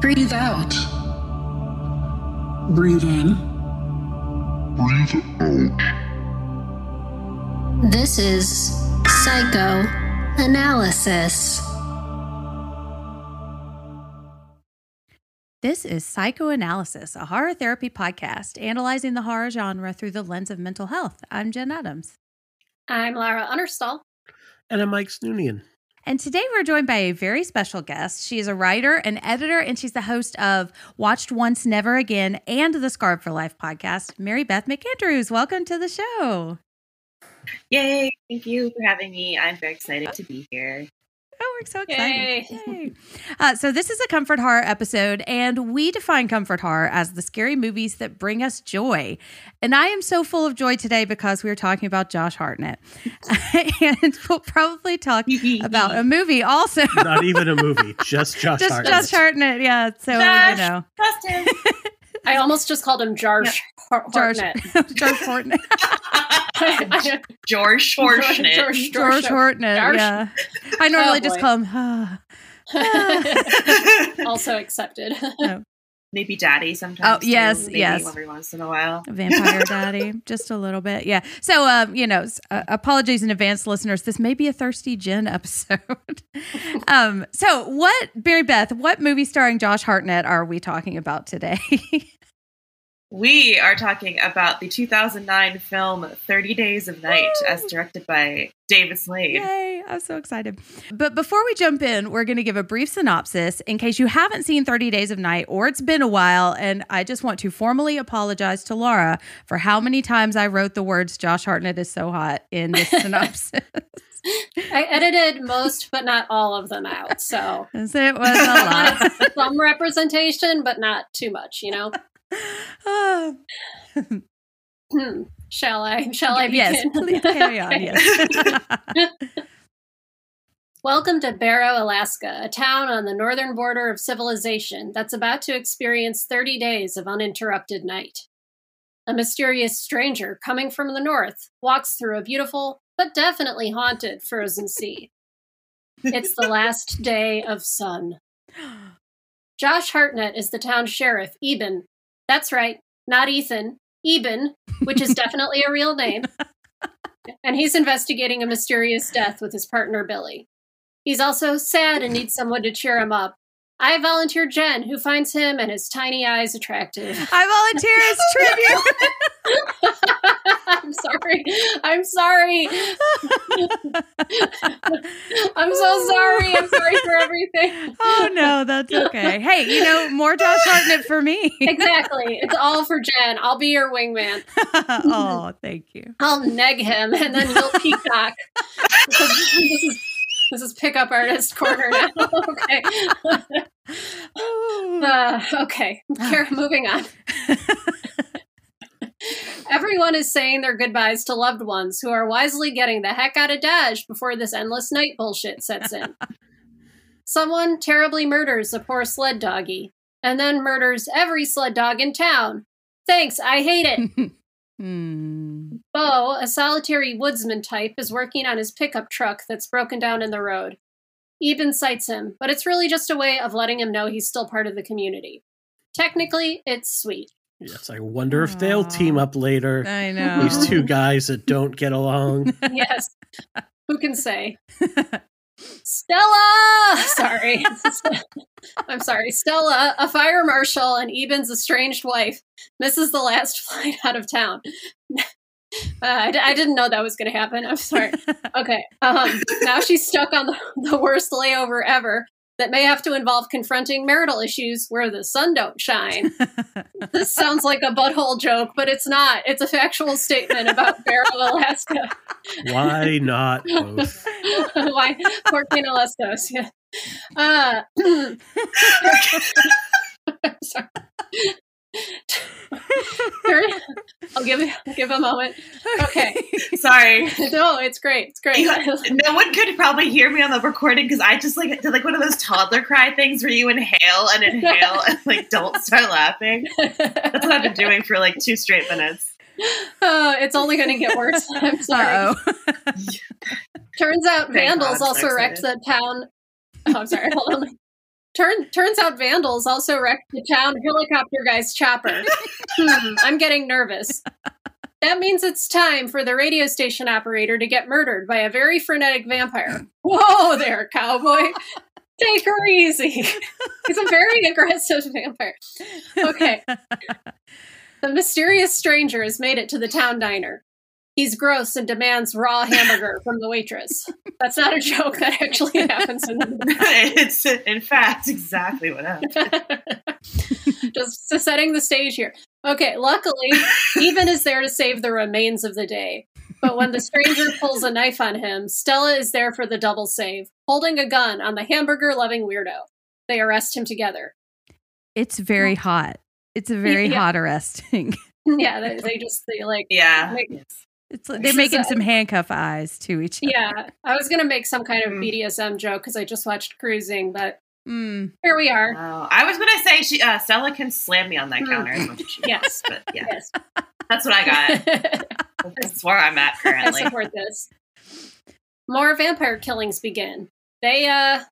Breathe out. Breathe in. Breathe out. This is psychoanalysis. This is Psychoanalysis, a horror therapy podcast analyzing the horror genre through the lens of mental health. I'm Jen Adams. I'm Lara Understall. And I'm Mike Snoonian. And today we're joined by a very special guest. She is a writer, an editor, and she's the host of Watched Once, Never Again and the Scarred for Life podcast, Mary Beth McAndrews. Welcome to the show. Yay! Thank you for having me. I'm very excited to be here. Oh, we're so excited. Yay. Yay. Uh, so, this is a comfort horror episode, and we define comfort horror as the scary movies that bring us joy. And I am so full of joy today because we are talking about Josh Hartnett. and we'll probably talk about a movie also. Not even a movie, just Josh just Hartnett. Josh Hartnett, yeah. So, Josh, you know. Trust him. I almost just called him Jarsh yeah. Hartnett. George Hartnett. George Hortnett. George, George Hartnett. George. Yeah. I normally oh, just call him. also accepted. No. Maybe daddy sometimes. Oh yes, too, yes. Every once in a while, vampire daddy, just a little bit. Yeah. So, um, you know, uh, apologies in advance, listeners. This may be a thirsty Jen episode. um, so, what, Mary Beth? What movie starring Josh Hartnett are we talking about today? We are talking about the 2009 film 30 Days of Night, Woo! as directed by David Slade. Yay, I'm so excited. But before we jump in, we're going to give a brief synopsis in case you haven't seen 30 Days of Night or it's been a while. And I just want to formally apologize to Laura for how many times I wrote the words Josh Hartnett is so hot in this synopsis. I edited most, but not all of them out. So it was a lot. Some representation, but not too much, you know? Hmm. Shall I? Shall I begin? Yes, please carry on. Yes. Welcome to Barrow, Alaska, a town on the northern border of civilization that's about to experience 30 days of uninterrupted night. A mysterious stranger coming from the north walks through a beautiful, but definitely haunted, frozen sea. It's the last day of sun. Josh Hartnett is the town sheriff, Eben, that's right, not Ethan, Eben, which is definitely a real name. And he's investigating a mysterious death with his partner Billy. He's also sad and needs someone to cheer him up. I volunteer Jen, who finds him and his tiny eyes attractive. I volunteer as tribute. I'm sorry. I'm sorry. I'm so sorry. I'm sorry for everything. Oh no, that's okay. Hey, you know, more Josh Hartnett for me. exactly. It's all for Jen. I'll be your wingman. oh, thank you. I'll neg him and then you'll peacock. this is this is pickup artist corner now. okay. Uh, okay. Moving on. Everyone is saying their goodbyes to loved ones who are wisely getting the heck out of Dodge before this endless night bullshit sets in. Someone terribly murders a poor sled doggy, and then murders every sled dog in town. Thanks, I hate it. hmm. Bo, a solitary woodsman type, is working on his pickup truck that's broken down in the road. Eben cites him, but it's really just a way of letting him know he's still part of the community. Technically, it's sweet. Yes, I wonder if they'll team up later. I know. These two guys that don't get along. yes. Who can say? Stella! Sorry. I'm sorry. Stella, a fire marshal and Eben's estranged wife, misses the last flight out of town. Uh, I, I, didn't know that was going to happen. I'm sorry. Okay. Um, now she's stuck on the, the worst layover ever that may have to involve confronting marital issues where the sun don't shine. this sounds like a butthole joke, but it's not. It's a factual statement about Barrow, Alaska. Why not both? Why Corky and Alestos? Yeah. Uh, sorry. Turn- I'll give I'll give a moment. Okay. Sorry. No, it's great. It's great. no one could probably hear me on the recording because I just like did like one of those toddler cry things where you inhale and inhale and like don't start laughing. That's what I've been doing for like two straight minutes. Uh, it's only going to get worse. I'm sorry. Uh-oh. Turns out Thank vandals God, also so wrecked the town. Oh, I'm sorry. Hold on. Turn, turns out vandals also wrecked the town helicopter guy's chopper. Hmm, I'm getting nervous. That means it's time for the radio station operator to get murdered by a very frenetic vampire. Whoa there, cowboy. Take her easy. He's a very aggressive vampire. Okay. The mysterious stranger has made it to the town diner. He's gross and demands raw hamburger from the waitress. That's not a joke. That actually happens in the it's in fact exactly what happened. Just setting the stage here. Okay, luckily, Eben is there to save the remains of the day. But when the stranger pulls a knife on him, Stella is there for the double save, holding a gun on the hamburger loving weirdo. They arrest him together. It's very hot. It's a very Yeah. hot arresting. Yeah, they, they just, they like, Yeah. make- It's like they're making a- some handcuff eyes to each other. yeah. I was going to make some kind of Mm. BDSM joke because I just watched Cruising, but Mm. here we are. Oh, I was gonna say she uh, Stella can slam me on that Hmm. counter as much as she Yes. but yeah, Yes. that's what I got. That's where I'm at I currently. support this. More vampire killings begin. They uh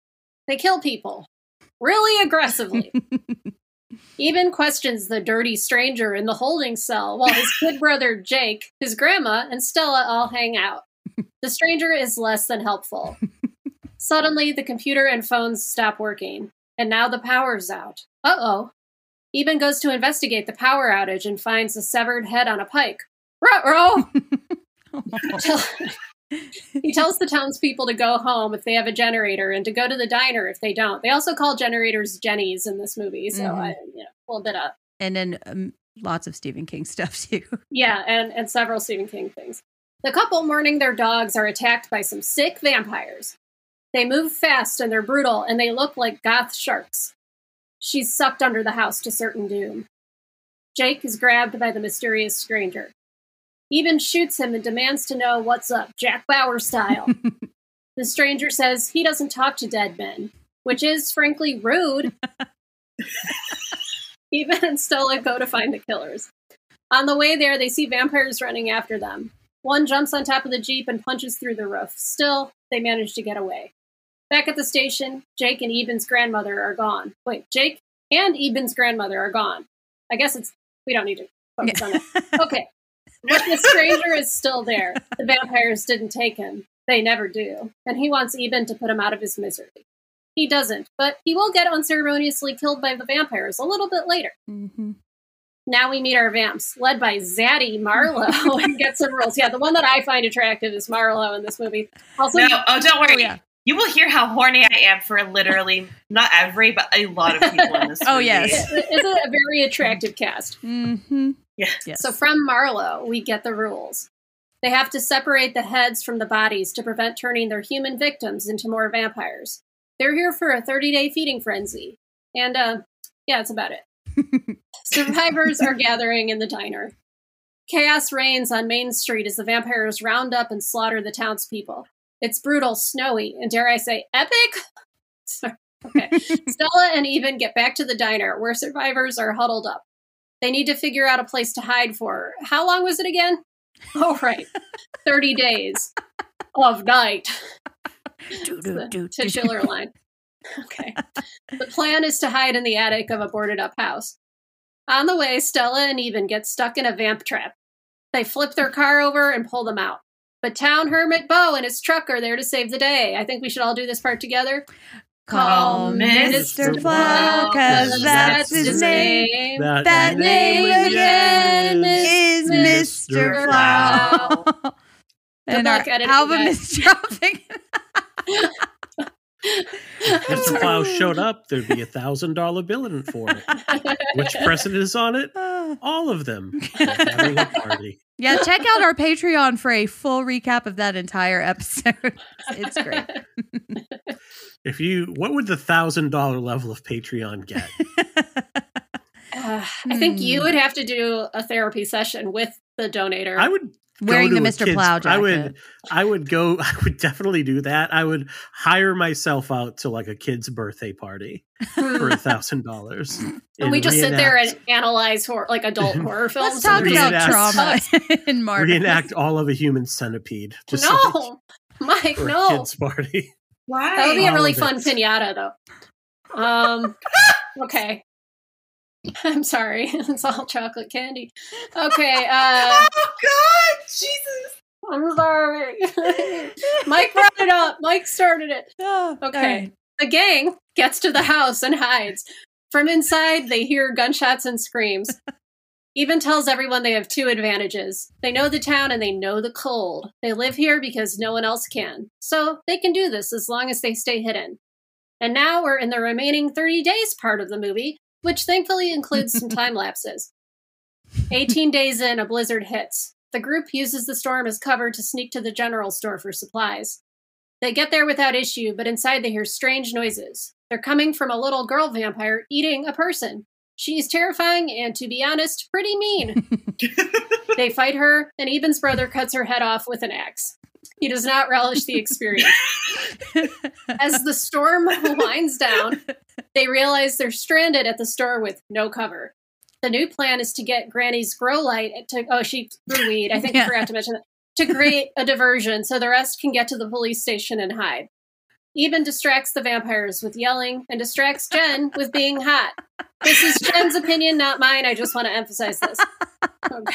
they kill people really aggressively. Eben questions the dirty stranger in the holding cell while his kid brother Jake, his grandma, and Stella all hang out. The stranger is less than helpful. Suddenly, the computer and phones stop working, and now the power's out. Uh oh. Eben goes to investigate the power outage and finds a severed head on a pike. Ruh-roh! he tells the townspeople to go home if they have a generator and to go to the diner if they don't. They also call generators Jennies in this movie, so Mhm. I, you know, a little bit of and then um, lots of Stephen King stuff too. yeah, and and several Stephen King things. The couple mourning their dogs are attacked by some sick vampires. They move fast and they're brutal, and they look like goth sharks. She's sucked under the house to certain doom. Jake is grabbed by the mysterious stranger. Eben shoots him and demands to know what's up, Jack Bauer style. the stranger says he doesn't talk to dead men, which is frankly rude. Eben and Stella go to find the killers. On the way there, they see vampires running after them. One jumps on top of the Jeep and punches through the roof. Still, they manage to get away. Back at the station, Jake and Eben's grandmother are gone. Wait, Jake and Eben's grandmother are gone. I guess it's, we don't need to focus on that. Okay. But the stranger is still there. The vampires didn't take him. They never do. And he wants Eben to put him out of his misery. He doesn't, but he will get unceremoniously killed by the vampires a little bit later. Mm-hmm. Now we meet our vamps, led by Zaddy Marlowe, and get some rules. Yeah, the one that I find attractive is Marlowe in this movie. Also, No, oh, don't worry. yeah. You will hear how horny I am for literally not every, but a lot of people in this. Oh, movie. yes. it's a, a very attractive cast. hmm Yeah. Yes. So from Marlowe, we get the rules. They have to separate the heads from the bodies to prevent turning their human victims into more vampires. They're here for a 30 day feeding frenzy. And, uh, yeah, that's about it. Survivors are gathering in the diner. Chaos reigns on Main Street as the vampires round up and slaughter the townspeople. It's brutal, snowy, and dare I say, epic? Sorry. Okay. Stella and Eben get back to the diner where survivors are huddled up. They need to figure out a place to hide for. How long was it again? Oh, right. 30 days of night. Do, It's do, the do, do. titular line. Okay. The plan is to hide in the attic of a boarded up house. On the way, Stella and Eben get stuck in a vamp trap. They flip their car over and pull them out. But town hermit Bo and his truck are there to save the day. I think we should all do this part together. Call Mr. Plow, cause that's his name. That, That name again is Mr. Plow. and luck our editing album that. is dropping. Mr. Plow showed up, there'd be a thousand dollar bill in it for it. Which precedent is on it? All of them. Having a party. Yeah, check out our Patreon for a full recap of that entire episode. It's great. if you, what would the thousand dollar level of Patreon get? Uh, I think you Hmm. would have to do a therapy session with the donator. I would go Wearing the Mr. Plow jacket. I would, I would go. I would definitely do that. I would hire myself out to like a kid's birthday party for a thousand dollars. and we just sit there and analyze hor- like adult horror films. Let's talk about Reenact- trauma in Martyrs. reenact all of a human centipede. Just no, Mike, like, for a no. kids party. Why? That would be a really fun it. pinata, though. Um, okay. I'm sorry. It's all chocolate candy. Okay. Uh, oh God, Jesus! I'm sorry. Mike brought it up. Mike started it. Oh, Okay. right. The gang gets to the house and hides. From inside, they hear gunshots and screams. Eben tells everyone they have two advantages. They know the town and they know the cold. They live here because no one else can. So they can do this as long as they stay hidden. And now we're in the remaining 30 days part of the movie, which thankfully includes some time lapses. 18 days in, a blizzard hits. The group uses the storm as cover to sneak to the general store for supplies. They get there without issue, but inside they hear strange noises. They're coming from a little girl vampire eating a person. She's terrifying and, to be honest, pretty mean. they fight her, and Eben's brother cuts her head off with an axe. He does not relish the experience. As the storm winds down, they realize they're stranded at the store with no cover. The new plan is to get Granny's grow light to oh she grew weed. I think Yeah. I forgot to mention that. To create a diversion so the rest can get to the police station and hide. Eben distracts the vampires with yelling and distracts Jen with being hot. This is Jen's opinion, not mine. I just want to emphasize this. Okay.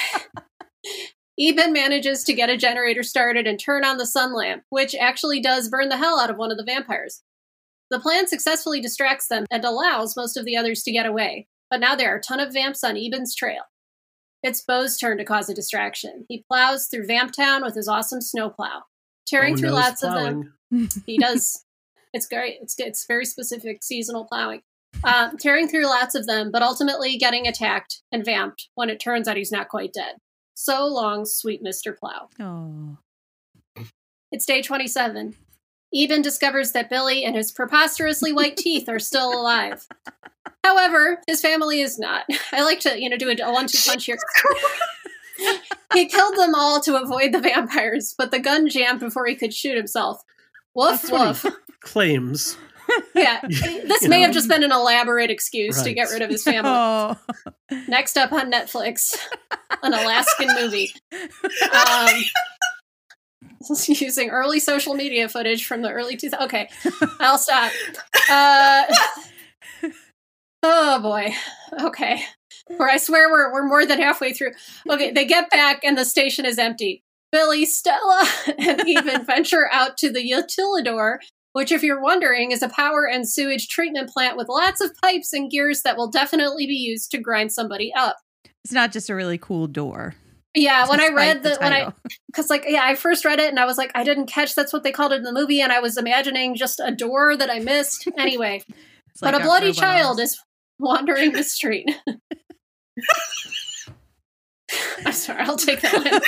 Eben manages to get a generator started and turn on the sun lamp, which actually does burn the hell out of one of the vampires. The plan successfully distracts them and allows most of the others to get away, but now there are a ton of vamps on Eben's trail. It's Bo's turn to cause a distraction. He plows through Vamp Town with his awesome snowplow, tearing Oh, through no, lots of them. He does. It's great. It's it's very specific seasonal plowing. Um, tearing through lots of them, but ultimately getting attacked and vamped when it turns out he's not quite dead. So long, sweet Mr. Plow. Oh. It's day 27. Eben discovers that Billy and his preposterously white teeth are still alive. However, his family is not. I like to, you know, do a, a one-two punch here. he killed them all to avoid the vampires, but the gun jammed before he could shoot himself. Woof That's what woof. he claims. Yeah, this may know? have just been an elaborate excuse to get rid of his family. Oh. Next up on Netflix, an Alaskan movie. Um, using early social media footage from the early 2000s. Okay, I'll stop. Uh, oh boy. Okay. Where I swear we're, we're more than halfway through. Okay, they get back and the station is empty. Billy, Stella, and Eben venture out to the Utilidor, which, if you're wondering, is a power and sewage treatment plant with lots of pipes and gears that will definitely be used to grind somebody up. It's not just a really cool door. Yeah, when I read the the, when I because like yeah, I first read it and I was like I didn't catch that's what they called it in the movie and I was imagining just a door that I missed. Anyway, It's but a bloody robot child is wandering the street. I'm sorry, I'll take that one.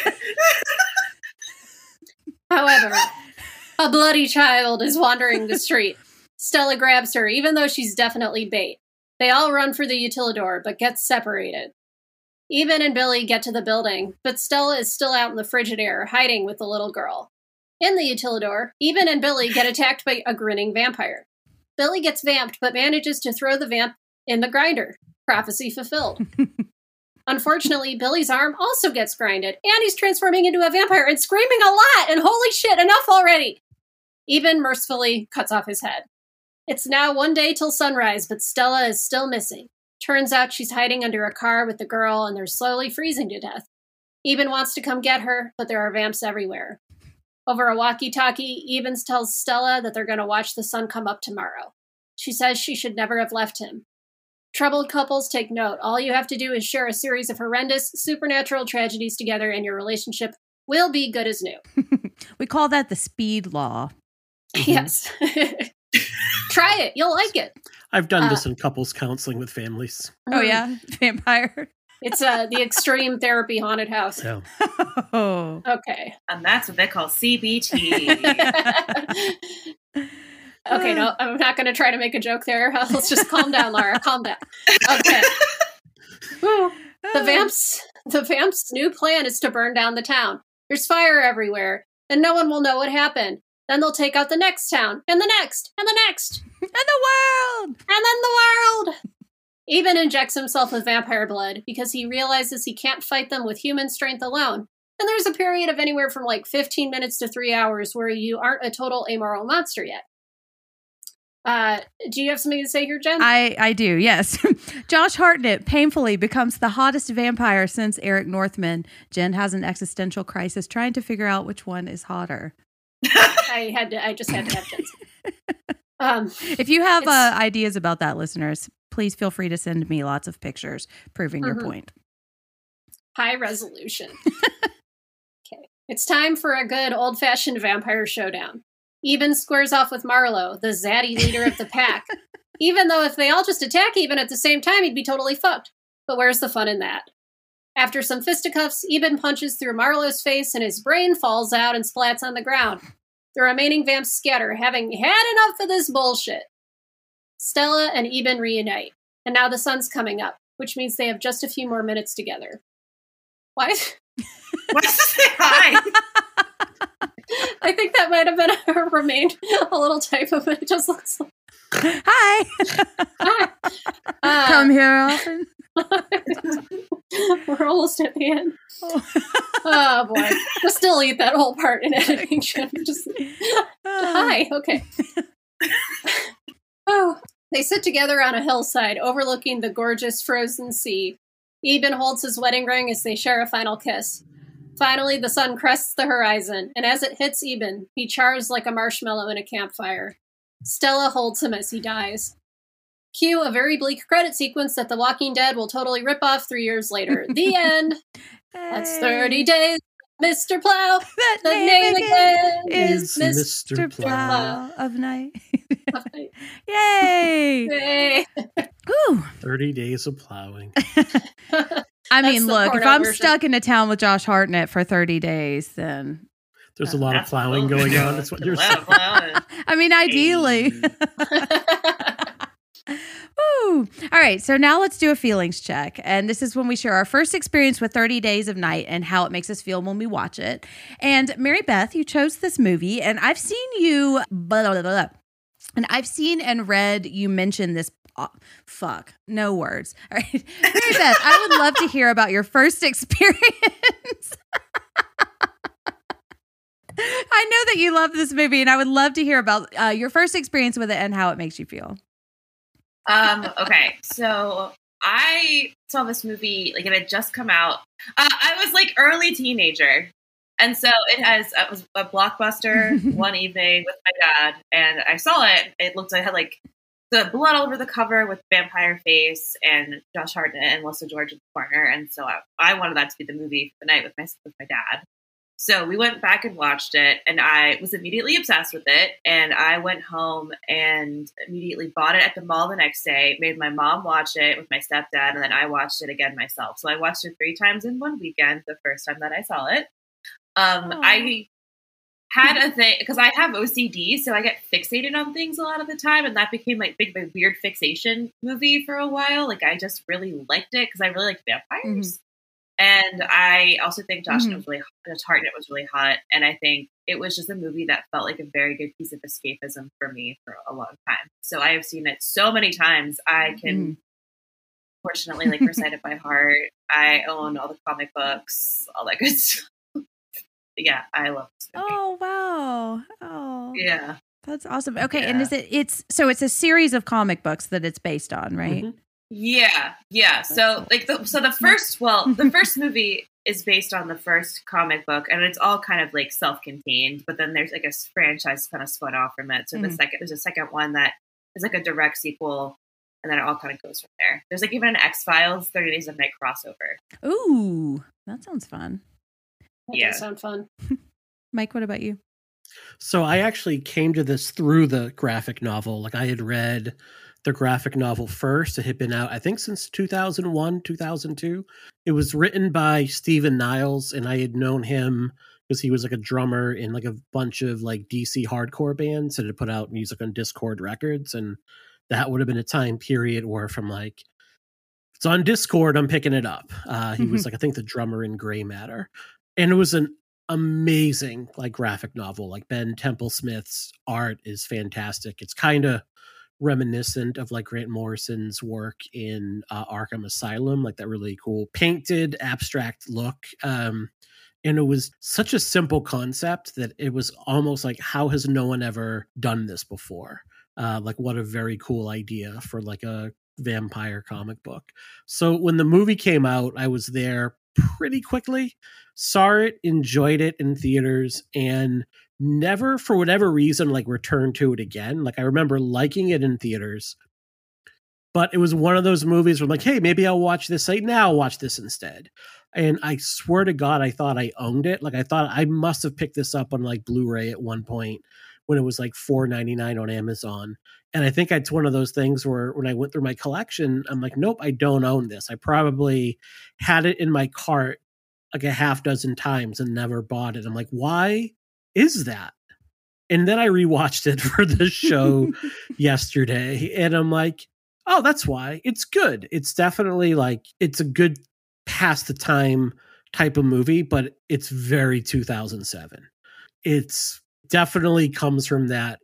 However, a bloody child is wandering the street. Stella grabs her, even though she's definitely bait. They all run for the utilidor, but get separated. Eben and Billy get to the building, but Stella is still out in the frigid air, hiding with the little girl. In the utilidor, Eben and Billy get attacked by a grinning vampire. Billy gets vamped, but manages to throw the vamp in the grinder. Prophecy fulfilled. Unfortunately, Billy's arm also gets grinded, and he's transforming into a vampire and screaming a lot, and holy shit, enough already! Eben mercifully cuts off his head. It's now one day till sunrise, but Stella is still missing. Turns out she's hiding under a car with the girl, and they're slowly freezing to death. Eben wants to come get her, but there are vamps everywhere. Over a walkie talkie, Ebens tells Stella that they're going to watch the sun come up tomorrow. She says she should never have left him. Troubled couples take note. All you have to do is share a series of horrendous supernatural tragedies together, and your relationship will be good as new. We call that the speed law. Yes. Try it. You'll like it. I've done Uh, this in couples counseling with families. Oh yeah, vampire. It's uh, the extreme therapy haunted house. Yeah. Oh. Okay. And that's what they call CBT. Okay, no, I'm not going to try to make a joke there. Let's just calm down, Laura. Calm down. Okay. Whew. The vamps, the vamps' new plan is to burn down the town. There's fire everywhere, and no one will know what happened. Then they'll take out the next town, and the next, and the next, And the world. and then the world. Eben injects himself with vampire blood because he realizes he can't fight them with human strength alone. And there's a period of anywhere from like 15 minutes to three hours where you aren't a total amoral monster yet. Uh, do you have something to say here, Jen? I, I do, yes. Josh Hartnett painfully becomes the hottest vampire since Eric Northman. Jen has an existential crisis trying to figure out which one is hotter. I had to. I just had to have Jen. say. Um, If you have uh, ideas about that, listeners, please feel free to send me lots of pictures proving your Mhm. point. high resolution. okay, it's time for a good old-fashioned vampire showdown. Eben squares off with Marlowe, the zaddy leader of the pack. even though if they all just attack Eben at the same time, he'd be totally fucked. But where's the fun in that? After some fisticuffs, Eben punches through Marlowe's face and his brain falls out and splats on the ground. The remaining vamps scatter, having had enough of this bullshit. Stella and Eben reunite, and now the sun's coming up, which means they have just a few more minutes together. Why? What's to say hi? I think that might have been a, remained a little typo, but it just looks like. Hi, Uh, come here often. We're almost at the end. Oh boy, We'll still eat that whole part in editing. Just hi. Okay. oh, they sit together on a hillside overlooking the gorgeous frozen sea. Eben holds his wedding ring as they share a final kiss. Finally, the sun crests the horizon, and as it hits Eben, he chars like a marshmallow in a campfire. Stella holds him as he dies. Cue a very bleak credit sequence that The Walking Dead will totally rip off three years later. The end. That's 30 days. Mr. Plow. That The name again is is Mr. Mr. Plow of night. Plow. Yay! Yay. Whew. 30 days of plowing. I mean, look, if I'm version. stuck in a town with Josh Hartnett for 30 days, then There's a uh, lot of plowing going on. That's what you're saying. Plowing. I mean, ideally. Woo. All right, so now let's do a feelings check. And this is when we share our first experience with 30 Days of Night and how it makes us feel when we watch it. And Mary Beth, you chose this movie, and I've seen you, blah, blah, blah, and I've seen and read you mention this. oh, fuck, no words. All right, Mary Beth, I would love to hear about your first experience. I know that you love this movie, and I would love to hear about uh, your first experience with it and how it makes you feel. Um, okay, so I saw this movie like it had just come out. Uh, I was like early teenager, and so it has it was a blockbuster one evening with my dad, and I saw it. It looked like it had like the blood all over the cover with vampire face and Josh Hartnett and Melissa George in the corner, and so I, I wanted that to be the movie for the night with my with my dad. So we went back and watched it, and I was immediately obsessed with it. And I went home and immediately bought it at the mall the next day, made my mom watch it with my stepdad, and then I watched it again myself. So I watched it three times in one weekend the first time that I saw it. Um. I had a thing because I have OCD, so I get fixated on things a lot of the time, and that became like big, my weird fixation movie for a while. Like I just really liked it because I really like vampires. And I also think Josh Mhm. was really Josh Hartnett was really hot, and I think it was just a movie that felt like a very good piece of escapism for me for a long time. So I have seen it so many times. I can, fortunately, like recite it by heart. I own all the comic books, all that good stuff. yeah, I love this movie. Oh wow! Oh, Yeah, that's awesome. Okay, and is it? It's so it's a series of comic books that it's based on, right? Mhm. Yeah, yeah. So like the so the first well, the first movie is based on the first comic book, and it's all kind of like self-contained. But then there's like a franchise kind of spun off from it. So the Mhm. second there's a second one that is like a direct sequel, and then it all kind of goes from there. There's like even an X Files Thirty Days of Night crossover. Ooh, that sounds fun. That Yeah. does sound fun. Mike, what about you? So I actually came to this through the graphic novel. Like I had read the graphic novel first. It had been out, I think, since 2001, 2002. It was written by Stephen Niles, and I had known him because he was like a drummer in like a bunch of like DC hardcore bands that had put out music on Dischord Records, and that would have been a time period where from like it's on Dischord, I'm picking it up. Uh, he was like I think the drummer in Gray Matter, and it was an amazing like graphic novel. Like Ben Templesmith's art is fantastic. It's kind of reminiscent of like Grant Morrison's work in uh, Arkham Asylum, like that really cool painted abstract look. Um, and it was such a simple concept that it was almost like, how has no one ever done this before? Uh, like, what a very cool idea for like a vampire comic book. So when the movie came out, I was there pretty quickly, saw it, enjoyed it in theaters, and never for whatever reason like returned to it again. Like I remember liking it in theaters, but it was one of those movies where I'm like, hey, maybe I'll watch this. Like now, I'll watch this instead. And I swear to God, I thought I owned it. Like I thought I must have picked this up on like Blu-ray at one point when it was like four ninety nine on Amazon. And I think it's one of those things where when I went through my collection, I'm like, nope, I don't own this. I probably had it in my cart like a half dozen times and never bought it. I'm like, why is that? And then I rewatched it for the show yesterday, and I'm like, oh, that's why. It's good. It's definitely like it's a good past the time type of movie, but it's very 2007. It's definitely comes from that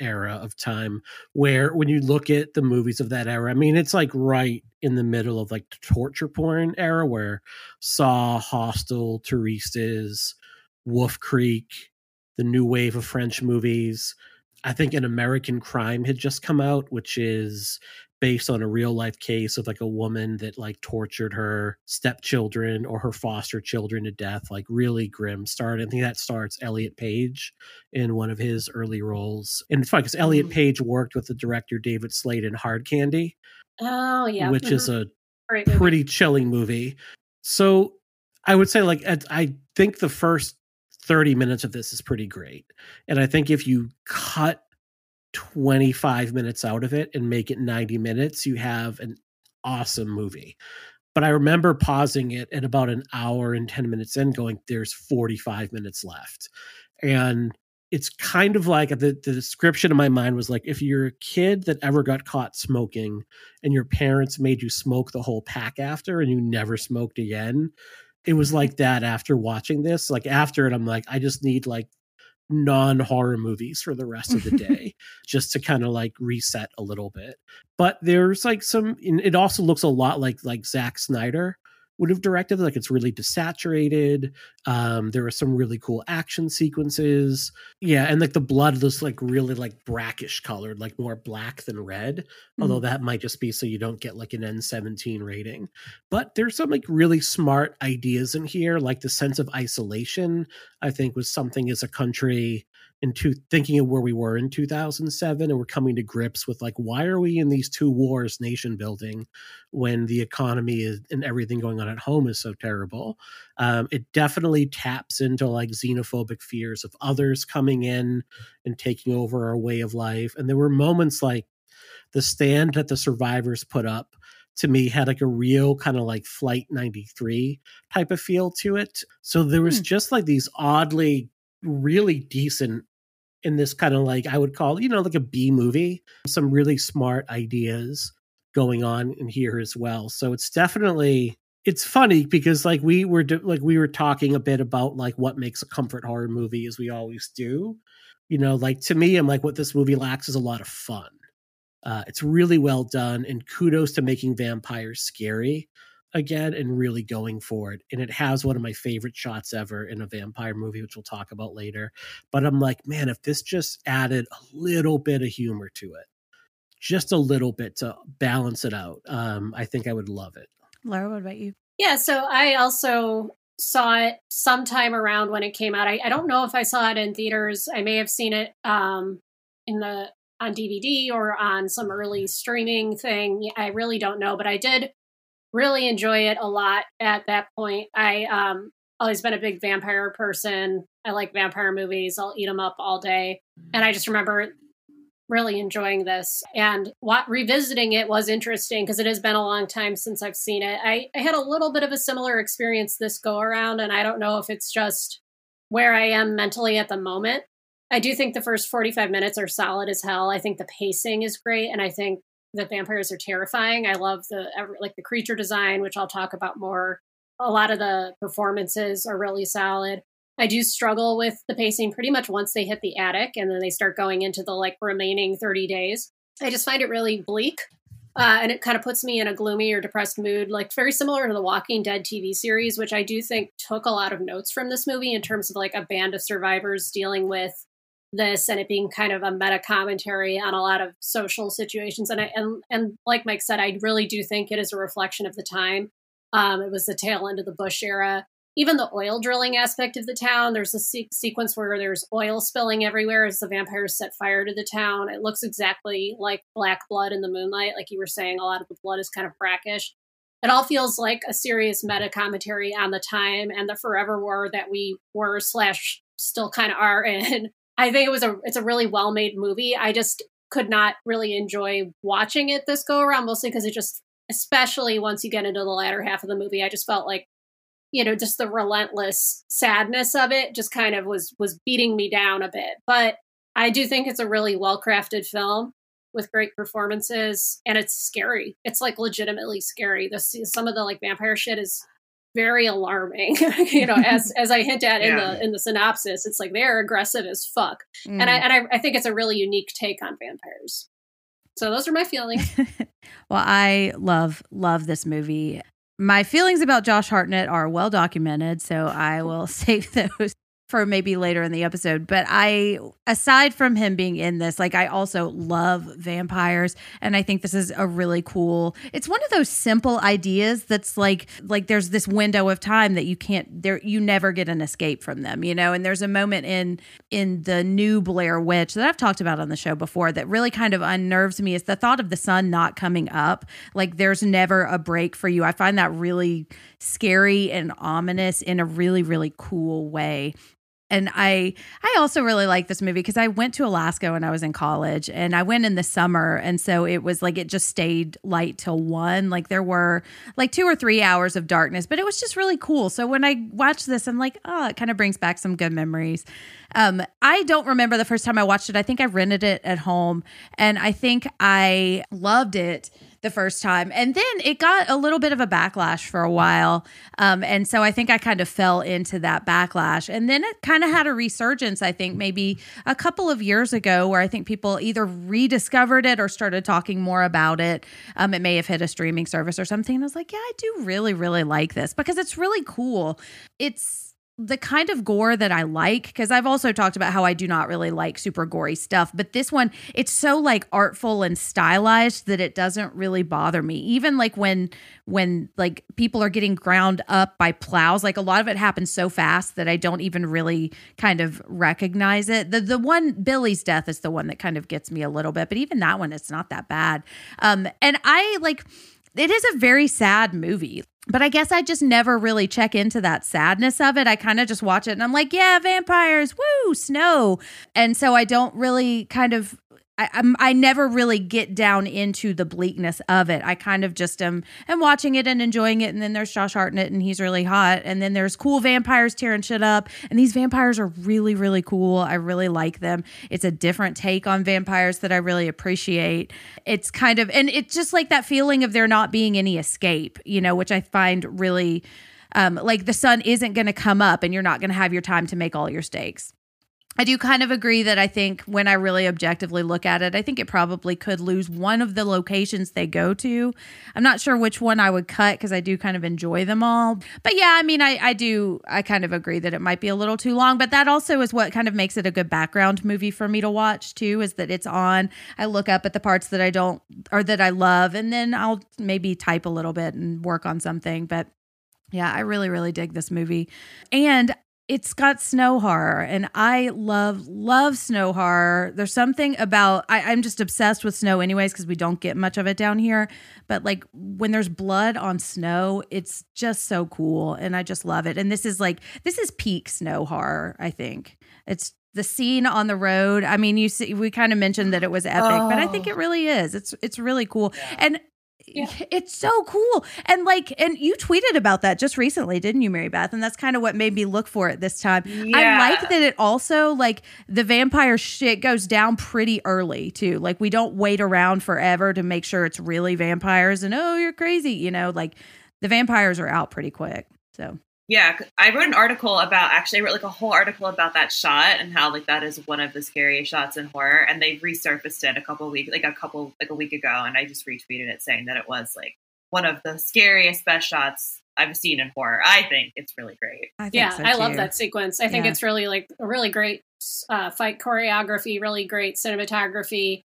era of time where when you look at the movies of that era, I mean, it's like right in the middle of like the torture porn era where Saw, Hostel, Turistas, Wolf Creek, the new wave of French movies. I think an American Crime had just come out, which is based on a real life case of like a woman that like tortured her stepchildren or her foster children to death, like really grim start. I think that starts Elliot Page in one of his early roles. And it's funny because Elliot Mm. Page worked with the director David Slade in Hard Candy, Oh yeah, which is Mhm. a pretty chilling movie. So I would say like I think the first 30 minutes of this is pretty great. And I think if you cut 25 minutes out of it and make it 90 minutes, you have an awesome movie. But I remember pausing it at about an hour and 10 minutes in going there's 45 minutes left. And it's kind of like the, the description in my mind was like if you're a kid that ever got caught smoking and your parents made you smoke the whole pack after and you never smoked again it was like that after watching this like after it i'm like i just need like non horror movies for the rest of the day just to kind of like reset a little bit. But there's like some it also looks a lot like like Zack Snyder would have directed like it's really desaturated um there are some really cool action sequences. Yeah and like the blood looks like really like brackish colored like more black than red although that might just be so you don't get like an NC-17 rating. But there's some like really smart ideas in here like the sense of isolation i think was something as a country into thinking of where we were in 2007 and we're coming to grips with like why are we in these two wars nation building when the economy is and everything going on at home is so terrible? Um, it definitely taps into like xenophobic fears of others coming in and taking over our way of life. And there were moments like the stand that the survivors put up to me had like a real kind of like flight 93 type of feel to it. So there was Hmm. just like these oddly really decent in this kind of like I would call you know like a B movie. Some really smart ideas going on in here as well. So it's definitely it's funny because like we were like we were talking a bit about like what makes a comfort horror movie as we always do. You know, like to me, I'm like what this movie lacks is a lot of fun. Uh, it's really well done, and kudos to making vampires scary again and really going for it. And it has one of my favorite shots ever in a vampire movie, which we'll talk about later. But I'm like, man, if this just added a little bit of humor to it, just a little bit to balance it out, um, I think I would love it. Laura, what about you? Yeah, so I also saw it sometime around when it came out. I, I don't know if I saw it in theaters. I may have seen it um, in the on DVD or on some early streaming thing. I really don't know, but I did really enjoy it a lot at that point. I um always been a big vampire person. I like vampire movies. I'll eat them up all day. And I just remember really enjoying this and what revisiting it was interesting because it has been a long time since I've seen it. I, I had a little bit of a similar experience this go around, and I don't know if it's just where I am mentally at the moment. I do think the first 45 minutes are solid as hell. I think the pacing is great and I think that vampires are terrifying. I love the like the creature design, which I'll talk about more. A lot of the performances are really solid. I do struggle with the pacing pretty much once they hit the attic and then they start going into the like remaining 30 days. I just find it really bleak. Uh, and it kind of puts me in a gloomy or depressed mood, like very similar to the Walking Dead TV series, which I do think took a lot of notes from this movie in terms of like a band of survivors dealing with this and it being kind of a meta commentary on a lot of social situations. And I, and and like Mike said, I really do think it is a reflection of the time. Um, it was the tail end of the Bush era even the oil drilling aspect of the town there's a se- sequence where there's oil spilling everywhere as the vampires set fire to the town it looks exactly like black blood in the moonlight like you were saying a lot of the blood is kind of brackish it all feels like a serious meta commentary on the time and the forever war that we were slash still kind of are in i think it was a it's a really well made movie. I just could not really enjoy watching it this go around mostly because it just especially once you get into the latter half of the movie i just felt like you know just the relentless sadness of it just kind of was was beating me down a bit. But i do think it's a really well crafted film with great performances and it's scary. It's like legitimately scary. The some of the like vampire shit is very alarming you know as as i hint at in yeah. the in the synopsis it's like they're aggressive as fuck. Mm. and i and I, I think it's a really unique take on vampires. So those are my feelings. Well i love love this movie. My feelings about Josh Hartnett are well documented, so I will save those for maybe later in the episode. But I, aside from him being in this, like I also love vampires, and I think this is a really cool. It's one of those simple ideas that's like like there's this window of time that you can't there you never get an escape from them, you know. And there's a moment in in the new Blair Witch that I've talked about on the show before that really kind of unnerves me is the thought of the sun not coming up. Like there's never a break for you. I find that really scary and ominous in a really really cool way and I I also really like this movie because I went to Alaska when I was in college and I went in the summer and so it was like it just stayed light till 1 like there were like 2 or 3 hours of darkness but it was just really cool. So when I watched this I'm like oh it kind of brings back some good memories. Um, I don't remember the first time I watched it. I think I rented it at home and I think I loved it the first time. And then it got a little bit of a backlash for a while. Um, and so I think I kind of fell into that backlash. And then it kind of had a resurgence, I think, maybe a couple of years ago, where I think people either rediscovered it or started talking more about it. Um, it may have hit a streaming service or something. And I was like, yeah, I do really, really like this because it's really cool. It's the kind of gore that I like, because I've also talked about how I do not really like super gory stuff, but this one, it's so like artful and stylized that it doesn't really bother me. Even like when, when like people are getting ground up by plows, like a lot of it happens so fast that I don't even really kind of recognize it. The, the one, Billy's death is the one that kind of gets me a little bit, but even that one, it's not that bad. Um, and I like, it is a very sad movie but I guess I just never really check into that sadness of it. I kind of just watch it and I'm like, yeah, vampires, woo, snow. And so I don't really kind of I, I never really get down into the bleakness of it. I kind of just am, am watching it and enjoying it. And then there's Josh Hartnett and he's really hot. And then there's cool vampires tearing shit up. And these vampires are really, really cool. I really like them. It's a different take on vampires that I really appreciate. It's kind of, and it's just like that feeling of there not being any escape, you know, which I find really um, like the sun isn't going to come up and you're not going to have your time to make all your stakes. I do kind of agree that I think when I really objectively look at it, I think it probably could lose one of the locations they go to. I'm not sure which one I would cut because I do kind of enjoy them all. But yeah, I mean, I, I do, I kind of agree that it might be a little too long, but that also is what kind of makes it a good background movie for me to watch too, is that it's on. I look up at the parts that I don't or that I love, and then I'll maybe type a little bit and work on something. But yeah, I really, really dig this movie. And it's got snow horror and i love love snow horror there's something about I, i'm just obsessed with snow anyways because we don't get much of it down here but like when there's blood on snow it's just so cool and i just love it and this is like this is peak snow horror i think it's the scene on the road i mean you see we kind of mentioned that it was epic oh. but i think oh. it oh. really is it's it's really cool yeah. and Yeah. it's so cool. And like, and you tweeted about that just recently, didn't you, Mary Beth? And that's kind of what made me look for it this time. I like that it also like the vampire shit goes down pretty early too. Like we don't wait around forever to make sure it's really vampires and oh, you're crazy, you know, like the vampires are out pretty quick. So Yeah, 'cause I wrote an article about actually I wrote like a whole article about that shot and how like that is one of the scariest shots in horror and they resurfaced it a couple weeks like a couple like a week ago and I just retweeted it saying that it was like one of the scariest best shots I've seen in horror. I think it's really great. I think Yeah, so, I love that sequence. I think Yeah. it's really like a really great uh, fight choreography, really great cinematography,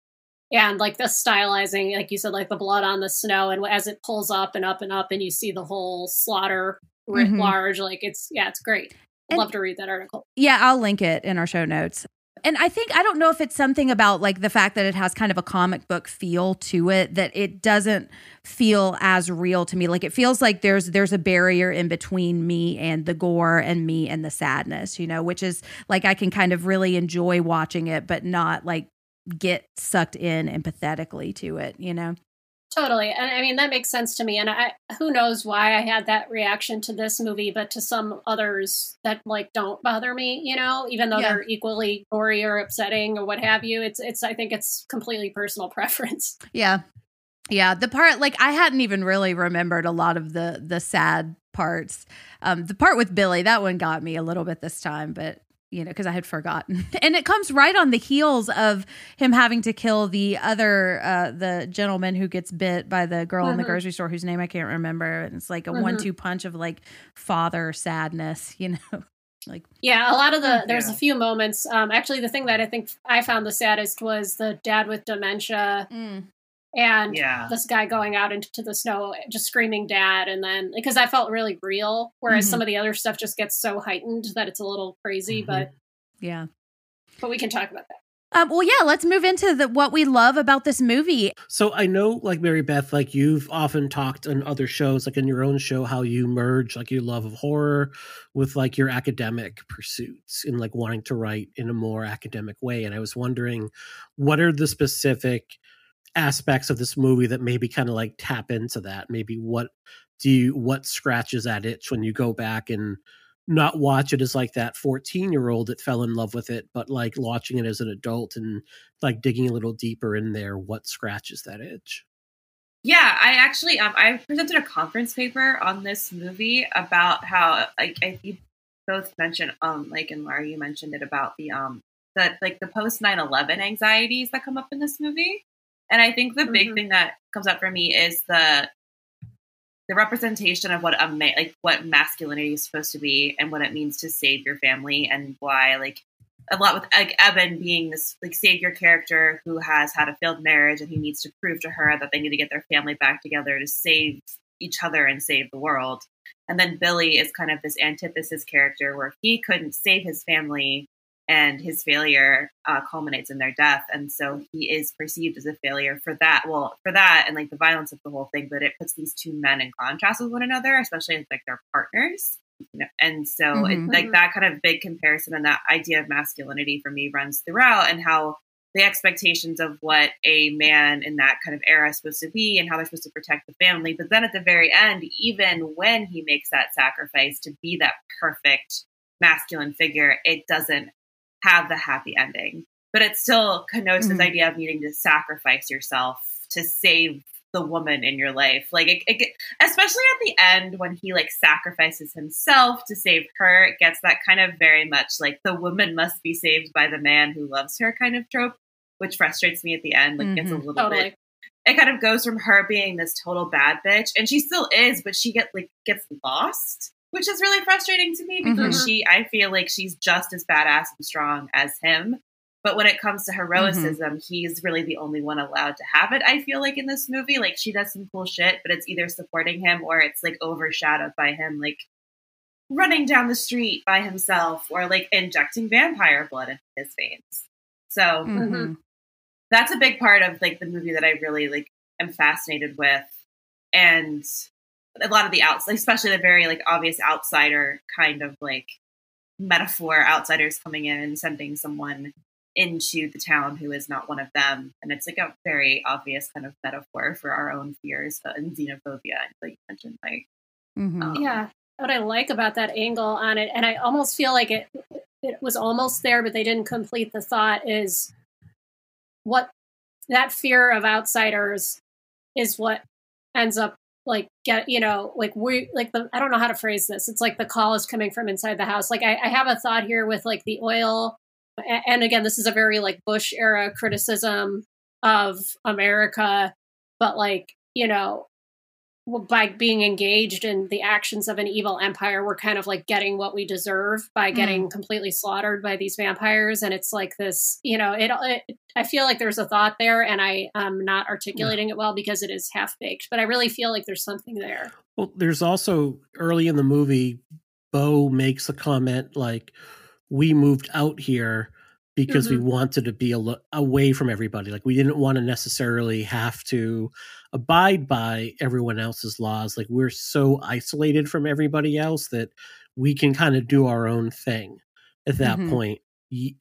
and like the stylizing, like you said, like the blood on the snow, and as it pulls up and up and up, and you see the whole slaughter writ Mhm. large. Like it's yeah, it's great. I'd And- love to read that article. Yeah, I'll link it in our show notes. And I think I don't know if it's something about like the fact that it has kind of a comic book feel to it that it doesn't feel as real to me. Like it feels like there's there's a barrier in between me and the gore and me and the sadness, you know, which is like I can kind of really enjoy watching it but not like get sucked in empathetically to it, you know. Totally, and I mean that makes sense to me. And I, who knows why I had that reaction to this movie, but to some others that like don't bother me. You know, even though Yeah. they're equally gory or upsetting or what have you. It's it's. I think it's completely personal preference. Yeah. Yeah, the part like I hadn't even really remembered a lot of the the sad parts. Um the part with Billy, that one got me a little bit this time, but you know, because I had forgotten. And it comes right on the heels of him having to kill the other uh the gentleman who gets bit by the girl in the Mhm. grocery store whose name I can't remember. And it's like a Mhm. one two punch of like father sadness, you know. Like Yeah, a lot of the there's Yeah. a few moments. Um, actually, the thing that I think I found the saddest was the dad with dementia and Yeah. this guy going out into the snow just screaming dad and then because that felt really real whereas Mhm. some of the other stuff just gets so heightened that it's a little crazy Mhm. but yeah. but we can talk about that Um, well, yeah, let's move into the what we love about this movie. So I know, like Mary Beth, like you've often talked on other shows, like in your own show, how you merge like your love of horror with like your academic pursuits and like wanting to write in a more academic way. And I was wondering, what are the specific aspects of this movie that maybe kind of like tap into that? Maybe what do you what scratches that itch when you go back and not watch it as like that 14 year old that fell in love with it, but like watching it as an adult and like digging a little deeper in there, what scratches that itch? Yeah, I actually um I presented a conference paper on this movie about how like I you both mentioned um like and Laura you mentioned it about the um that like the post 9/11 anxieties that come up in this movie. And I think the big Mhm. thing that comes up for me is the the representation of what a ma- like what masculinity is supposed to be and what it means to save your family and why like a lot with like Eben being this like savior character who has had a failed marriage and he needs to prove to her that they need to get their family back together to save each other and save the world. And then Billy is kind of this antithesis character where he couldn't save his family and his failure uh, culminates in their death. And so he is perceived as a failure for that. Well, for that and like the violence of the whole thing, but it puts these two men in contrast with one another, especially as like their partners. You know, and so Mhm. it, like that kind of big comparison and that idea of masculinity for me runs throughout and how the expectations of what a man in that kind of era is supposed to be and how they're supposed to protect the family. But then at the very end, even when he makes that sacrifice to be that perfect masculine figure, it doesn't have the happy ending. But it still connotes Mhm. this idea of needing to sacrifice yourself to save the woman in your life. Like, it, it, especially at the end when he like sacrifices himself to save her, it gets that kind of very much like the woman must be saved by the man who loves her kind of trope, which frustrates me at the end. Like, gets a Mhm. little totally bit it kind of goes from her being this total bad bitch and she still is but she get like gets lost which is really frustrating to me because Mhm. she i feel like she's just as badass and strong as him. But when it comes to heroicism he's really the only one allowed to have it i feel like in this movie. Like she does some cool shit but it's either supporting him or it's like overshadowed by him like running down the street by himself or like injecting vampire blood into his veins. So Mhm. that's a big part of like the movie that I really like am fascinated with, and a lot of the outs, especially the very like obvious outsider kind of like metaphor, outsiders coming in and sending someone into the town who is not one of them. And it's like a very obvious kind of metaphor for our own fears and xenophobia, like you mentioned, like Mhm. um, Yeah. What I like about that angle on it, and I almost feel like it it was almost there, but they didn't complete the thought, is what that fear of outsiders is what ends up like get you know like we like the I don't know how to phrase this. It's like the call is coming from inside the house. Like I, I have a thought here with like the oil, a- and again, this is a very like Bush era criticism of America, but like you know by being engaged in the actions of an evil empire, we're kind of like getting what we deserve by mm. getting completely slaughtered by these vampires. And it's like this, you know, it, it I feel like there's a thought there, and I am not articulating it well because it is half baked, but I really feel like there's something there. Well, there's also early in the movie, Bo makes a comment like, "We moved out here because we mm-hmm. wanted to be al- away from everybody. Like we didn't want to necessarily have to abide by everyone else's laws. Like we're so isolated from everybody else that we can kind of do our own thing at that Mhm. point.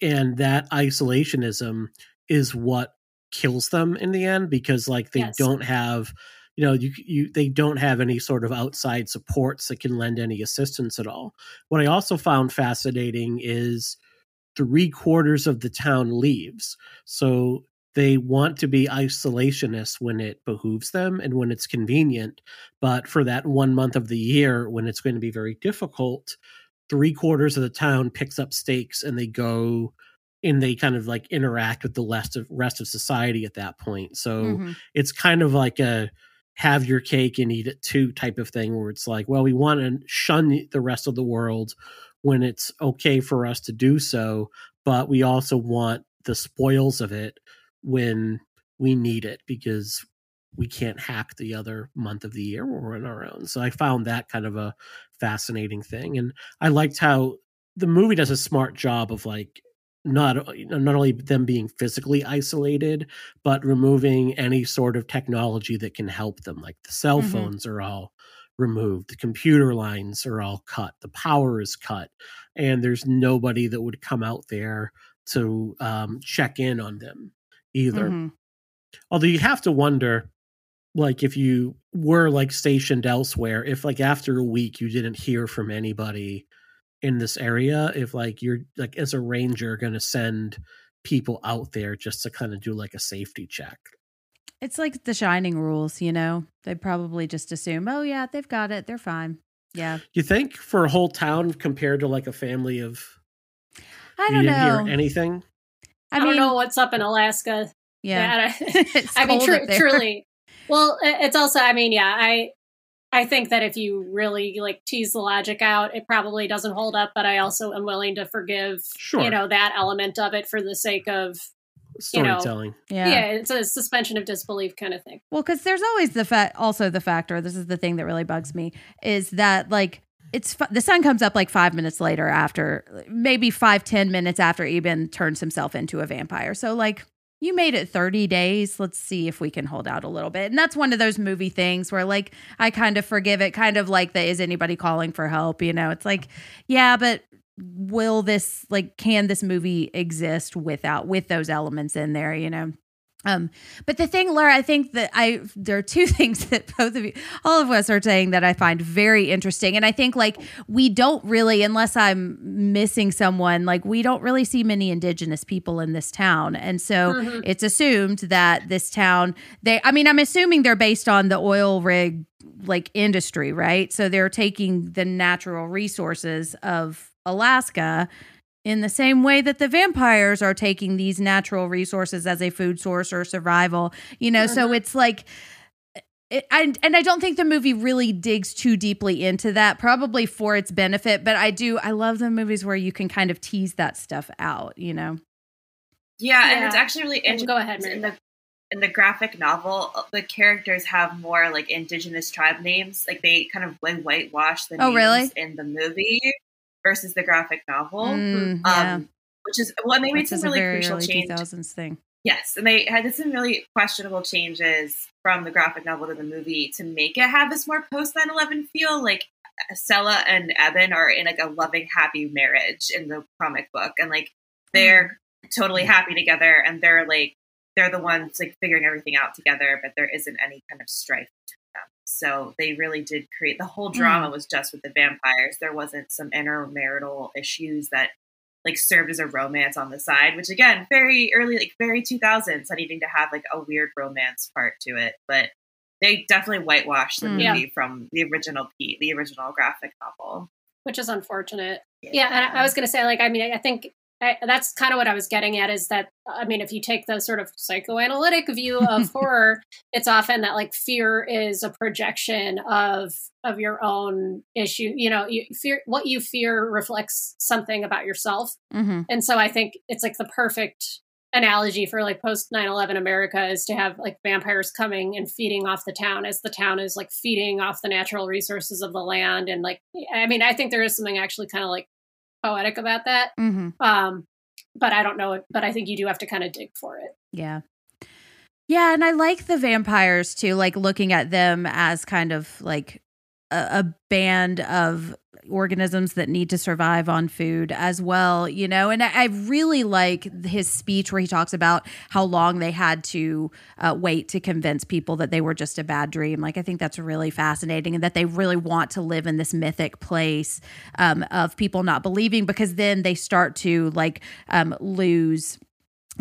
And that isolationism is what kills them in the end because like they Yes. don't have you know you you they don't have any sort of outside supports that can lend any assistance at all what i also found fascinating is three quarters of the town leaves so they want to be isolationists when it behooves them and when it's convenient but for that one month of the year when it's going to be very difficult three quarters of the town picks up stakes and they go and they kind of like interact with the rest of rest of society at that point so Mhm. it's kind of like a have your cake and eat it too type of thing where it's like well we want to shun the rest of the world when it's okay for us to do so but we also want the spoils of it when we need it because we can't hack the other month of the year when we're on our own so i found that kind of a fascinating thing and i liked how the movie does a smart job of like not not only them being physically isolated but removing any sort of technology that can help them like the cell Mhm. phones are all removed the computer lines are all cut the power is cut and there's nobody that would come out there to um, check in on them either Mhm. although you have to wonder like if you were like stationed elsewhere if like after a week you didn't hear from anybody in this area if like you're like as a ranger going to send people out there just to kind of do like a safety check It's like the shining rules, you know? They probably just assume, oh, yeah, they've got it. They're fine. Yeah. you think for a whole town compared to like a family of I don't know. hear anything I, don't know what's up in Alaska. Yeah. Yeah, I- it's I mean, cold tru- up there. truly. Well, it's also. I mean, yeah, I, I think that if you really like tease the logic out, it probably doesn't hold up. But I also am willing to forgive, Sure. you know, that element of it for the sake of, you know, storytelling Yeah. yeah, it's a suspension of disbelief kind of thing. Well, because there's always the fact, also the factor. This is the thing that really bugs me is that like it's fu- the sun comes up like five minutes later after, maybe five ten minutes after Eben turns himself into a vampire. So like you made it 30 days. Let's see if we can hold out a little bit. And that's one of those movie things where like I kind of forgive it, kind of like the is anybody calling for help? You know, it's like, yeah, but will this like can this movie exist without with those elements in there, you know? Um, but the thing, Laura, I think that I there are two things that both of you, all of us are saying that I find very interesting, and I think like we don't really, unless I'm missing someone, like we don't really see many indigenous people in this town, and so Mhm. it's assumed that this town, they, I mean, I'm assuming they're based on the oil rig like industry, right? So they're taking the natural resources of Alaska in the same way that the vampires are taking these natural resources as a food source or survival you know so Mhm. it's like it, and and I don't think the movie really digs too deeply into that, probably for its benefit. But I do, I love the movies where you can kind of tease that stuff out, you know. Yeah, and it's actually really And interesting. go ahead, Mary. in the in the graphic novel, uh, the characters have more like indigenous tribe names. Like they kind of like whitewash the Oh, names really? in the movie versus the graphic novel. Mm, yeah, Um, which is what they made Which some a really crucial early change. 2000s thing. Yes, and they had some really questionable changes from the graphic novel to the movie to make it have this more post 9/11 feel. Like Stella and Eben are in like a loving, happy marriage in the comic book, and like they're totally happy together and they're like they're the ones like figuring everything out together, but there isn't any kind of strife. So they really did create the whole drama was just with the vampires. There wasn't some intermarital issues that like served as a romance on the side, which again, very early, like very 2000s, needing to have like a weird romance part to it. But they definitely whitewashed the Mm. movie Yeah. from the original Pete, the original graphic novel. which is unfortunate. Yeah, and I, I was going to say, like, I mean, I think I, that's kind of what I was getting at is that, I mean, if you take the sort of psychoanalytic view of horror, it's often that like fear is a projection of of your own issue. You know, you fear what you fear reflects something about yourself, Mm-hmm. and so I think it's like the perfect analogy for like post 9-11 america is to have like vampires coming and feeding off the town as the town is like feeding off the natural resources of the land and like i mean i think there is something actually kind of like poetic about that Mm-hmm. um but i don't know it but i think you do have to kind of dig for it Yeah. Yeah, and I like the vampires too, like looking at them as kind of like a, a band of organisms that need to survive on food as well, you know. And I, I really like his speech where he talks about how long they had to uh, wait to convince people that they were just a bad dream. Like, I think that's really fascinating, and that they really want to live in this mythic place um, of people not believing because then they start to like um, lose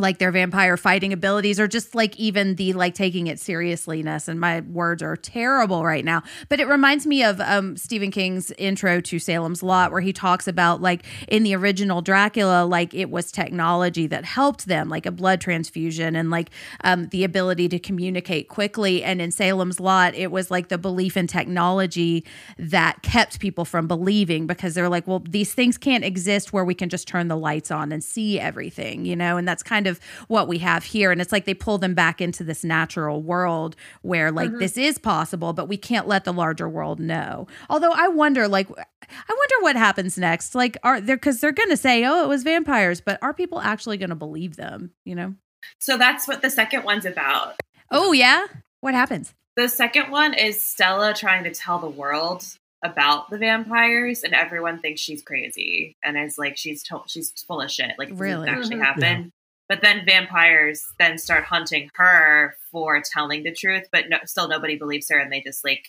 like their vampire fighting abilities or just like even the like taking it seriousness and my words are terrible right now. But it reminds me of um Stephen King's intro to Salem's Lot where he talks about like in the original Dracula like it was technology that helped them like a blood transfusion and like um the ability to communicate quickly. And in Salem's Lot it was like the belief in technology that kept people from believing because they're like well these things can't exist where we can just turn the lights on and see everything you know? And that's kind of what we have here and it's like they pull them back into this natural world where like this is possible but we can't let the larger world know although i wonder like i wonder what happens next like are there because they're gonna say oh it was vampires but are people actually gonna believe them you know So that's what the second one's about. oh yeah what happens The second one is Stella trying to tell the world about the vampires, and everyone thinks she's crazy and is like she's to- she's full of shit. Like Really? actually Mhm. happen. But then vampires then start hunting her for telling the truth, but no, still nobody believes her, and they just like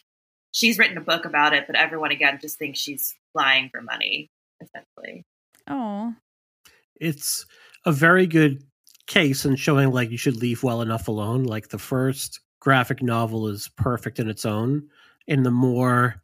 she's written a book about it, but everyone again just thinks she's lying for money, essentially. oh it's a very good case in showing like you should leave well enough alone. Like the first graphic novel is perfect in its own, and the more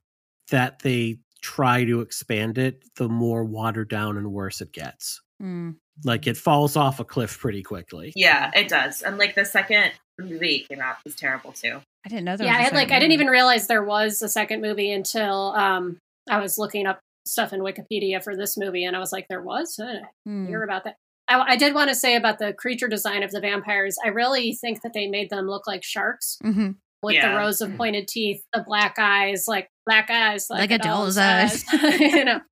that they try to expand it, the more watered down and worse it gets. mm. Like it falls off a cliff pretty quickly. Yeah, it does. And like the second movie came out was terrible too. i didn't know there yeah was i a had like second i didn't even realize there was a second movie until um i was looking up stuff in wikipedia for this movie and i was like there was I didn't Hmm. hear about that I, I did want to say about the creature design of the vampires i really think that they made them look like sharks Mhm. with Yeah. the rows of pointed teeth the black eyes like black eyes Like a doll's eyes, you know.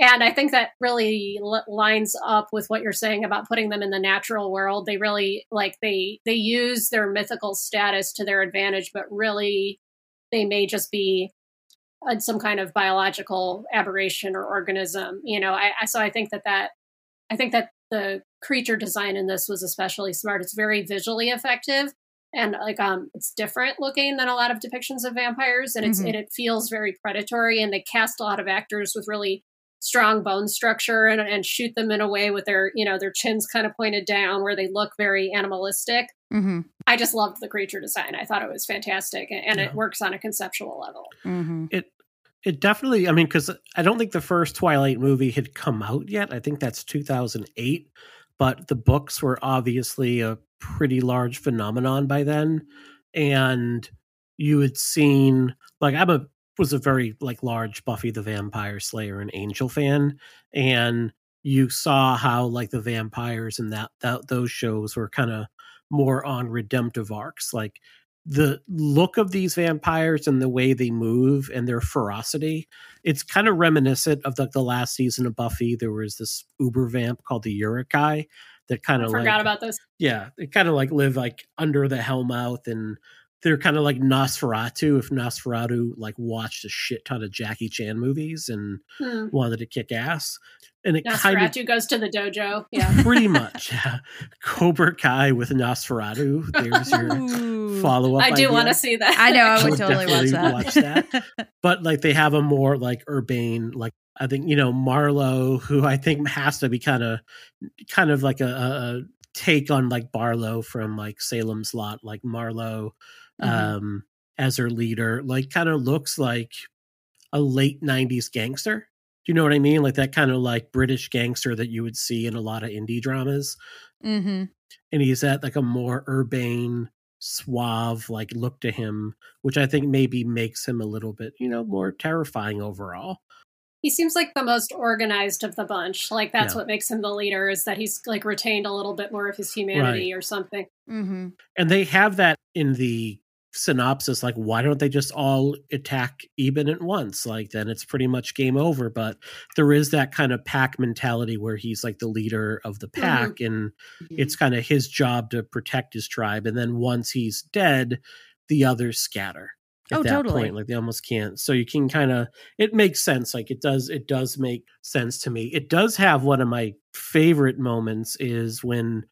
And i think that really l- lines up with what you're saying about putting them in the natural world. They really like they they use their mythical status to their advantage but really they may just be uh, some kind of biological aberration or organism you know. I, I so i think that that i think that the creature design in this was especially smart. It's very visually effective and like um it's different looking than a lot of depictions of vampires and it's Mhm. and it feels very predatory and they cast a lot of actors with really strong bone structure and, and shoot them in a way with their you know their chins kind of pointed down where they look very animalistic mm-hmm. i just loved the creature design i thought it was fantastic and, and Yeah. it works on a conceptual level Mhm. It it definitely. I mean, because I don't think the first Twilight movie had come out yet. I think that's 2008, but the books were obviously a pretty large phenomenon by then, and you had seen like I'm a was a very like large Buffy the Vampire Slayer and Angel fan, and you saw how like the vampires and that, that those shows were kind of more on redemptive arcs like the look of these vampires and the way they move and their ferocity it's kind of reminiscent of the, the last season of buffy there was this uber vamp called the Urukai that kind i of forgot like, about those yeah it kind of like live like under the hellmouth and they're kind of like Nosferatu if Nosferatu like watched a shit ton of Jackie Chan movies and Hmm. wanted to kick ass. And it kind of goes to the dojo. Yeah. pretty much yeah. Cobra Kai with Nosferatu. There's your follow up. I do want to see that. I know. I I would would totally watch that. watch But like they have a more like urbane, like I think, you know, Marlowe, who I think has to be kind of kind of like a, a, take on like Barlow from like Salem's Lot, like Marlowe Mhm. um as her leader, like kind of looks like a late nineties gangster. Do you know what I mean? Like that kind of like British gangster that you would see in a lot of indie dramas. hmm And he's at like a more urbane, suave like look to him, which I think maybe makes him a little bit, you know, more terrifying overall. He seems like the most organized of the bunch. Like that's Yeah. what makes him the leader is that he's like retained a little bit more of his humanity or something. hmm And they have that in the synopsis like why don't they just all attack Eben at once? Like then it's pretty much game over. But there is that kind of pack mentality where he's like the leader of the pack and it's kind of his job to protect his tribe. And then once he's dead the others scatter at Oh, that totally. point like they almost can't so you can kind of it makes sense like it does it does make sense to me it does have one of my favorite moments is when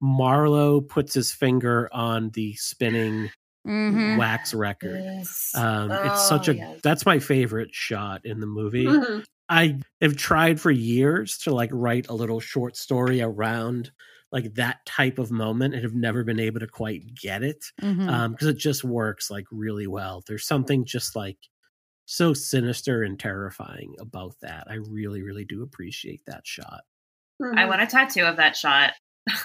marlowe puts his finger on the spinning hmm wax record Yes. um it's such Oh, a yes. that's my favorite shot in the movie Mhm. I have tried for years to like write a little short story around like that type of moment and have never been able to quite get it hmm um because it just works like really well there's something just like so sinister and terrifying about that i really really do appreciate that shot Mhm. I want a tattoo of that shot.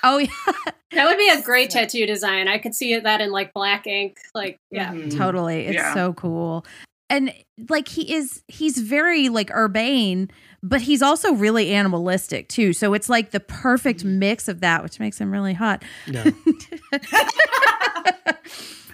oh yeah, that would be a great tattoo design. I could see that in like black ink. Like, yeah. Mhm. totally. It's Yeah. so cool. And like he is he's very like urbane, but he's also really animalistic too. So it's like the perfect mix of that, which makes him really hot. no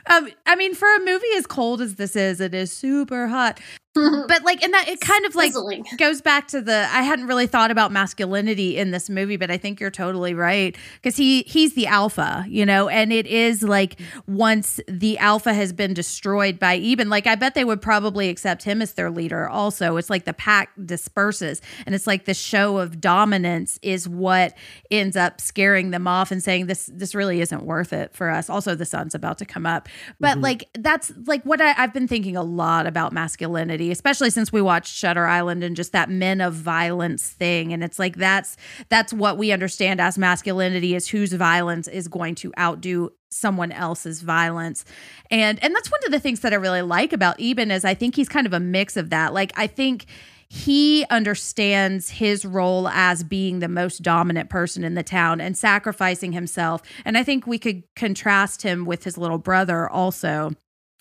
um, I mean, for a movie as cold as this is, it is super hot. But like, and that it kind of like Sizzling. goes back to the I hadn't really thought about masculinity in this movie, but I think you're totally right because he he's the alpha, you know, and it is like once the alpha has been destroyed by Eben, like I bet they would probably accept him as their leader. Also, it's like the pack disperses, and it's like the show of dominance is what ends up scaring them off and saying this this really isn't worth it for us. Also, the sun's about to come up, but Mhm. like that's like what I, I've been thinking a lot about masculinity, especially since we watched Shutter Island and just that men of violence thing. And it's like that's that's what we understand as masculinity is whose violence is going to outdo someone else's violence. And and that's one of the things that I really like about Eben is I think he's kind of a mix of that. Like I think he understands his role as being the most dominant person in the town and sacrificing himself. And I think we could contrast him with his little brother also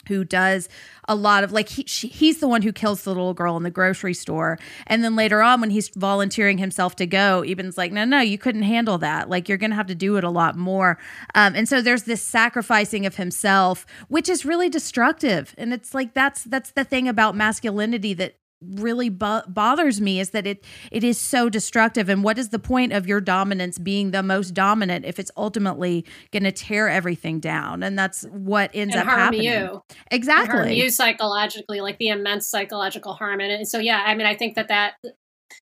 who does a lot of like he, she, he's the one who kills the little girl in the grocery store. And then later on when he's volunteering himself to go eben's like no no you couldn't handle that. Like you're gonna have to do it a lot more. Um, and so there's this sacrificing of himself which is really destructive. And it's like that's that's the thing about masculinity that really bo- bothers me is that it it is so destructive and what is the point of your dominance being the most dominant if it's ultimately going to tear everything down and that's what ends and up harm happening you. And harm exactly you psychologically, like the immense psychological harm in it. And so, yeah, I mean, I think that that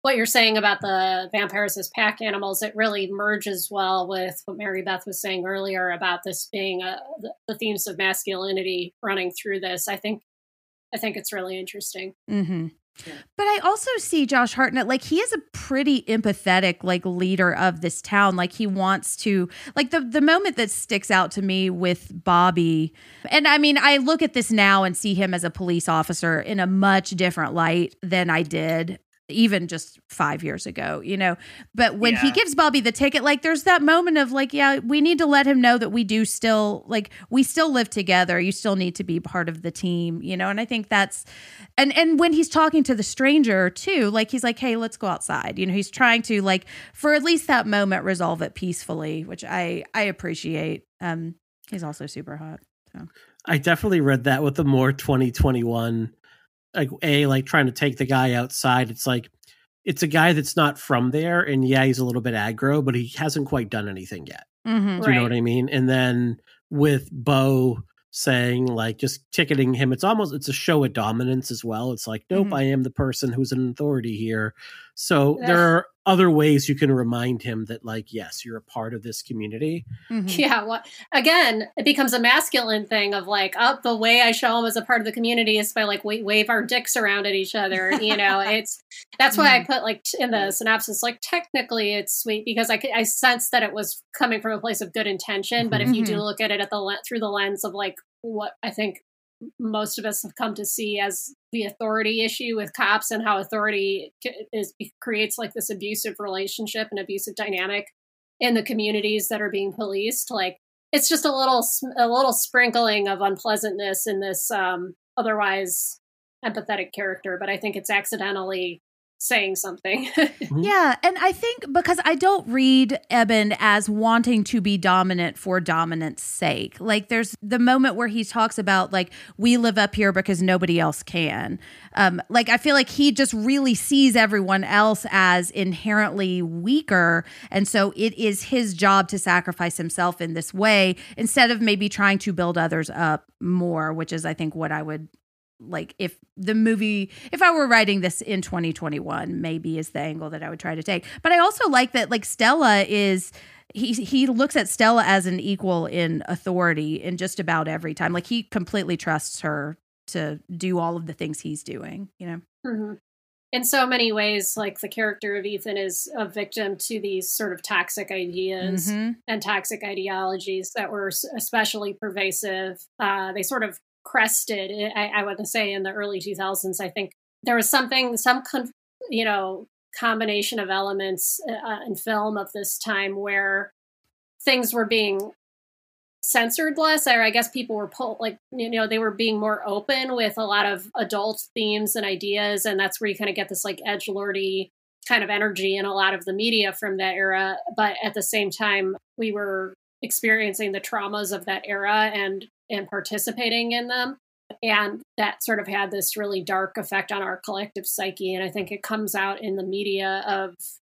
what you're saying about the vampires as pack animals, it really merges well with what Mary Beth was saying earlier about this being a, the, the themes of masculinity running through this. I think, I think it's really interesting. hmm Yeah. But I also see Josh Hartnett like he is a pretty empathetic like leader of this town. Like he wants to like the the moment that sticks out to me with Bobby. And I mean, I look at this now and see him as a police officer in a much different light than I did even just 5 years ago, you know. But when he gives Bobby the ticket like there's that moment of like yeah, we need to let him know that we do still like we still live together. You still need to be part of the team, you know. And I think that's and and when he's talking to the stranger too like he's like hey let's go outside you know he's trying to like for at least that moment resolve it peacefully which i i appreciate um he's also super hot So. I definitely read that with the more 2021 like a like trying to take the guy outside it's like it's a guy that's not from there and yeah he's a little bit aggro but he hasn't quite done anything yet mm-hmm. do you know what i mean and then with bo saying like just ticketing him it's almost it's a show of dominance as well it's like nope Mhm. i am the person who's an authority here so Yeah. there are other ways you can remind him that like yes you're a part of this community Mhm. Yeah, what again, it becomes a masculine thing of like, oh, the way I show him as a part of the community is by like we wave our dicks around at each other. You know, it's that's why I put like t- in the synopsis, like technically it's sweet because i i sense that it was coming from a place of good intention. But if you do Mhm. look at it at the le- through the lens of like what I think most of us have come to see as the authority issue with cops and how authority is creates like this abusive relationship and abusive dynamic in the communities that are being policed. Like it's just a little a little sprinkling of unpleasantness in this um otherwise empathetic character but i think it's accidentally saying something Yeah, and I think because I don't read Eben as wanting to be dominant for dominance sake. Like there's the moment where he talks about like we live up here because nobody else can. Um like I feel like he just really sees everyone else as inherently weaker and so it is his job to sacrifice himself in this way instead of maybe trying to build others up more, which is I think what I would like if the movie if i were writing this in 2021 maybe is the angle that i would try to take but i also like that like stella is he he looks at stella as an equal in authority in just about every time like he completely trusts her to do all of the things he's doing you know Mhm. in so many ways like the character of eben is a victim to these sort of toxic ideas Mhm. and toxic ideologies that were especially pervasive. Uh, they sort of crested, I, I to say, in the early 2000s. I think there was something, some, con- you know, combination of elements uh, in film of this time where things were being censored less or i guess people were pulled like you know they were being more open with a lot of adult themes and ideas and that's where you kind of get this like edge lordy kind of energy in a lot of the media from that era but at the same time we were experiencing the traumas of that era and and participating in them. And that sort of had this really dark effect on our collective psyche. And i think it comes out in the media of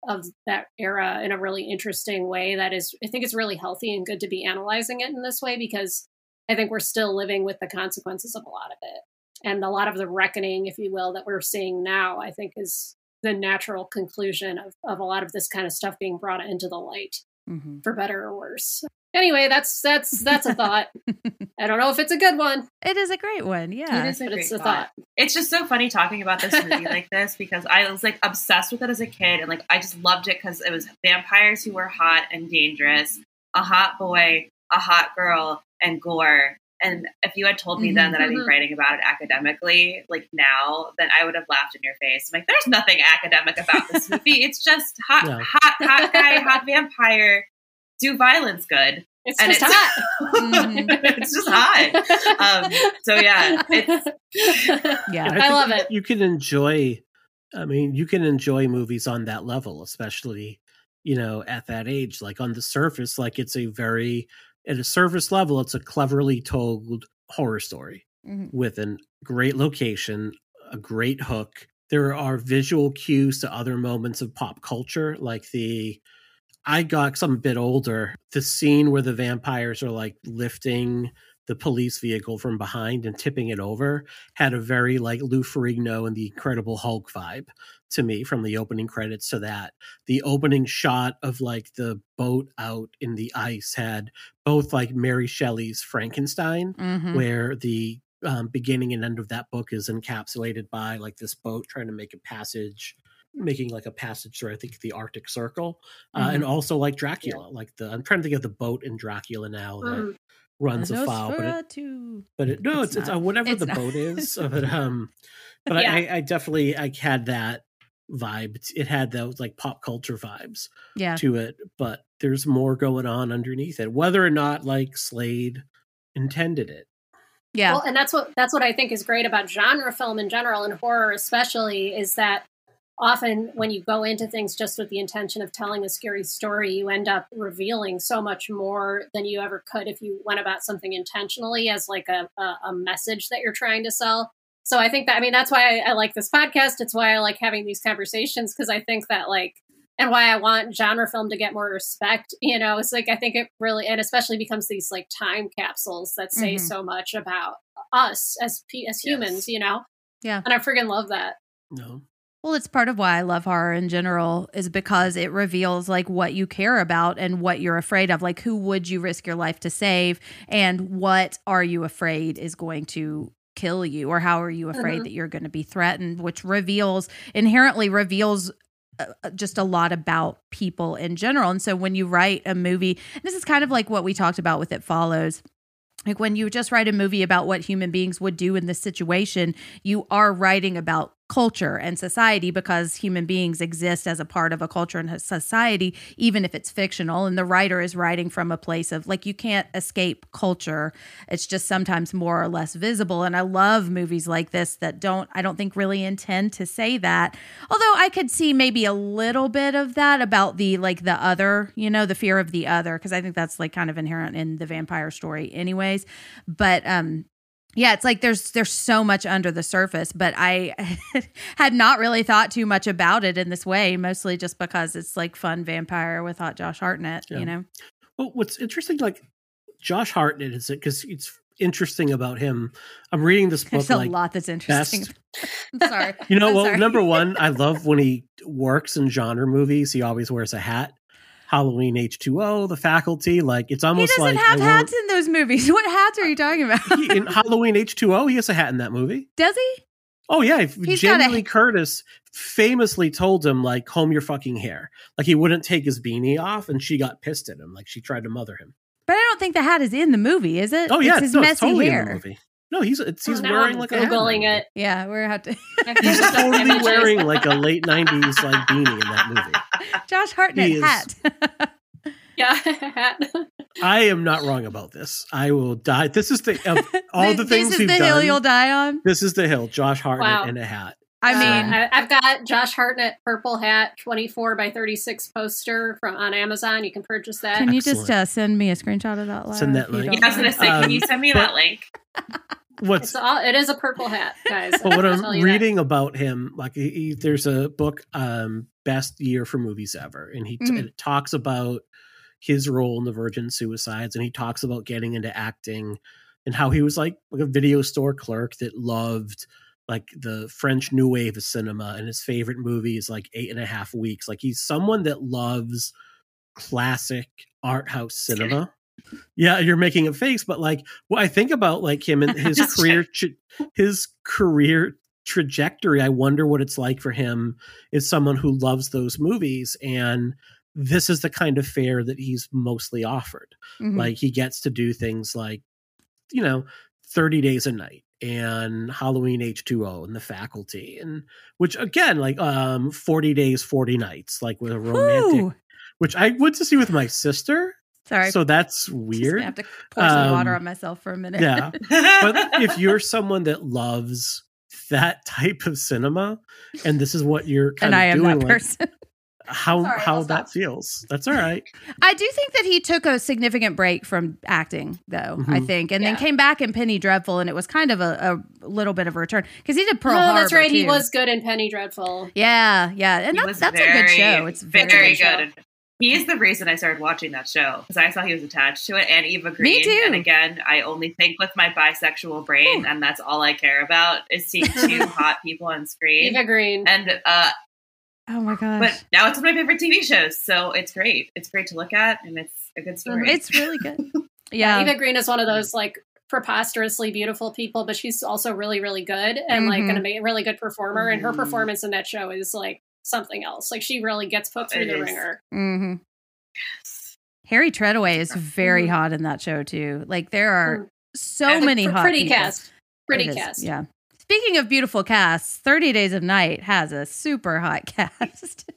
of that era in a really interesting way that is i think it's really healthy and good to be analyzing it in this way because i think we're still living with the consequences of a lot of it. And a lot of the reckoning if you will that we're seeing now i think is the natural conclusion of, of a lot of this kind of stuff being brought into the light Mhm. for better or worse anyway that's that's that's a thought i don't know if it's a good one it is a great one yeah It is a but great it's a thought. thought It's just so funny talking about this movie like this because I was like obsessed with it as a kid and like I just loved it because it was vampires who were hot and dangerous, a hot boy, a hot girl, and gore. And if you had told me then that I'd be Mhm. writing about it academically, like now, then I would have laughed in your face. I'm like, there's nothing academic about this movie. It's just hot, Yeah. hot, hot guy, hot vampire, do violence good. it's And just it's- hot Mhm. it's just hot. Um, so yeah, it's yeah And I love it. You can enjoy, I mean, you can enjoy movies on that level, especially, you know, at that age. Like on the surface, like it's a very, at a surface level, it's a cleverly told horror story Mhm. with a great location, a great hook. There are visual cues to other moments of pop culture, like the. I got I'm a bit older. The scene where the vampires are like lifting the police vehicle from behind and tipping it over had a very like Lou Ferrigno and the Incredible Hulk vibe to me from the opening credits to that. The opening shot of like the boat out in the ice had both like Mary Shelley's Frankenstein, Mhm. where the um, beginning and end of that book is encapsulated by like this boat trying to make a passage making like a passage through i think the arctic circle uh, and also like dracula like the i'm trying to think of the boat in dracula now that Mhm. runs afoul but it, Nosferatu. but it, no, It's it's, it's, uh, whatever It's the not. boat is. But um, but Yeah. I, I, I definitely I had that vibe. It had those like pop culture vibes yeah to it, but there's more going on underneath it. Whether or not like Slade intended it. yeah Well, and that's what that's what I think is great about genre film in general and horror especially is that often when you go into things just with the intention of telling a scary story, you end up revealing so much more than you ever could if you went about something intentionally as like a, a, a message that you're trying to sell. So I think that I mean that's why I, I like this podcast. It's why I like having these conversations because I think that like and why I want genre film to get more respect. You know, it's like I think it really, and especially becomes these like time capsules that say Mhm. so much about us as pe- as humans. You know, Yeah. and I freaking love that. No. Well, it's part of why I love horror in general is because it reveals like what you care about and what you're afraid of. Like who would you risk your life to save and what are you afraid is going to kill you or how are you afraid Mhm. that you're going to be threatened, which reveals inherently reveals uh, uh, just a lot about people in general. And so when you write a movie, this is kind of like what we talked about with It Follows. Like when you just write a movie about what human beings would do in this situation, you are writing about culture and society because human beings exist as a part of a culture and a society, even if it's fictional. And the writer is writing from a place of like, you can't escape culture. It's just sometimes more or less visible. And I love movies like this that don't, I don't think really intend to say that. Although I could see maybe a little bit of that about the like the other, you know, the fear of the other, because I think that's like kind of inherent in the vampire story, anyways. But, um, yeah, it's like there's there's so much under the surface, but I had not really thought too much about it in this way, mostly just because it's like fun vampire with hot Josh Hartnett, Yeah. you know. Well, what's interesting, like Josh Hartnett, is it because it's interesting about him. I'm reading this book, There's a like lot that's interesting. I'm sorry. You know, I'm well, sorry. number one, I love when he works in genre movies. He always wears a hat. Halloween H two O, The Faculty, like it's He almost doesn't like have hats in those movies. What hats are you talking about? He- in Halloween H two O, he has a hat in that movie. Does he? Oh yeah, He's Jamie Lee Curtis famously told him like comb your fucking hair. Like he wouldn't take his beanie off, and she got pissed at him. Like she tried to mother him. But I don't think the hat is in the movie, is it? Oh yeah, it's his no, messy it's totally hair. In the movie. No, he's it's, he's Now wearing I'm like a hat in that googling movie. it. Yeah, we're have to. He's totally wearing like a late '90s like beanie in that movie. Josh Hartnett He is- Yeah. hat. I am not wrong about this. I will die. This is the of all the things This things is we've the hill done. you'll die on. This is the hill. Josh Hartnett Wow. in a hat. I Uh, mean, I, I've got Josh Hartnett purple hat, 24 by 36 poster from on Amazon. You can purchase that. can you just uh, send me a screenshot of that? Laura, Send that link. Yeah, I was gonna say, can you Um, send me that link? What's It's all, it is a purple hat, guys. but what I'll I'm tell you that. reading about him, like he, he- there's a book, um, best year for movies ever, and he t- Mhm. it talks about his role in the Virgin Suicides, and he talks about getting into acting and how he was like, like a video store clerk that loved like the French New Wave of cinema, and his favorite movie is like Eight and a Half Weeks. Like he's someone that loves classic art house cinema. Yeah, you're making a face, but like, well, I think about like him and his career, tra- his career trajectory. I wonder what it's like for him as someone who loves those movies, and this is the kind of fare that he's mostly offered. Mhm. Like he gets to do things like, you know, 30 days a night and Halloween H2O and the faculty and which again like um 40 days 40 nights like with a romantic Whew. which I went to see with my sister Sorry. so that's weird. gonna have to pour some water Um, on myself for a minute. yeah but if you're someone that loves that type of cinema and this is what you're kind and of I am doing that like, person. How Sorry, how that stop. feels that's all right I do think that he took a significant break from acting, though. I Mhm. think, and Yeah. then came back in Penny Dreadful, and it was kind of a, a little bit of a return because he did Pearl oh, Harbor. that's right. He was good in Penny Dreadful. Yeah, yeah, and He that, was that's a good show. It's very, very good show. good. He is the reason I started watching that show because I saw he was attached to it and Eva Green. Me too. And again, I only think with my bisexual brain, and that's all I care about is seeing two hot people on screen. Eva Green. And uh, Oh my gosh, but now it's one of my favorite TV shows, so it's great. It's great to look at, and it's a good story. it's really good. Yeah, Yeah, Eva Green is one of those like preposterously beautiful people, but she's also really, really good and like Mhm. an ama- really good performer. And her Mhm. performance in that show is like something else. Like she really gets put through It the is. ringer. hmm Harry Treadaway is very Mhm. hot in that show too. Like there are Mm. so many Pr- hot pretty people. cast. Pretty It is, cast. Yeah. Speaking of beautiful casts, 30 Days of Night has a super hot cast.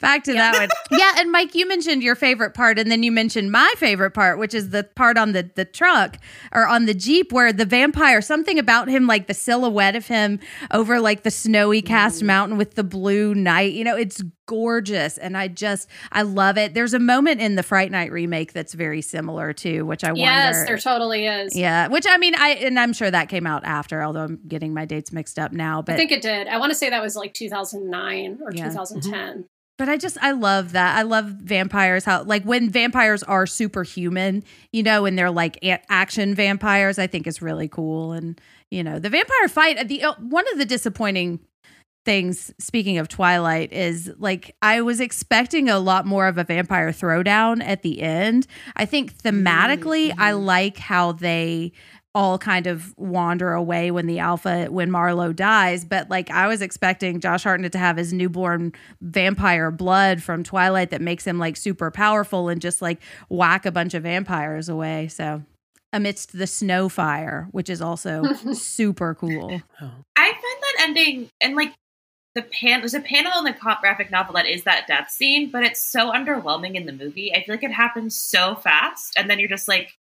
Back to Yeah. that one. Yeah, and Mike, you mentioned your favorite part, and then you mentioned my favorite part, which is the part on the, the truck or on the Jeep where the vampire, something about him, like the silhouette of him over like the snowy cast mm. mountain with the blue night. You know, it's gorgeous. And I just, I love it. There's a moment in the Fright Night remake that's very similar too, which I Yes, wonder. there totally is. Yeah, which I mean, I and I'm sure that came out after, although I'm getting my dates mixed up now. But i think it did. I want to say that was like 2009 or Yeah. 2010. but I just I love that. I love vampires. How like when vampires are superhuman, you know, and they're like a- action vampires. I think is really cool. And you know, the vampire fight. The uh, one of the disappointing things. Speaking of Twilight, is like I was expecting a lot more of a vampire throwdown at the end. I think mm-hmm, thematically, I mm-hmm. like how they all kind of wander away when the alpha when Marlowe dies. But like I was expecting Josh Hartnett to have his newborn vampire blood from Twilight that makes him like super powerful and just like whack a bunch of vampires away. So amidst the snow fire, which is also super cool. I find that ending and like the pan there's a panel in the graphic novel that is that death scene, but it's so underwhelming in the movie. I feel like it happens so fast, and then you're just like,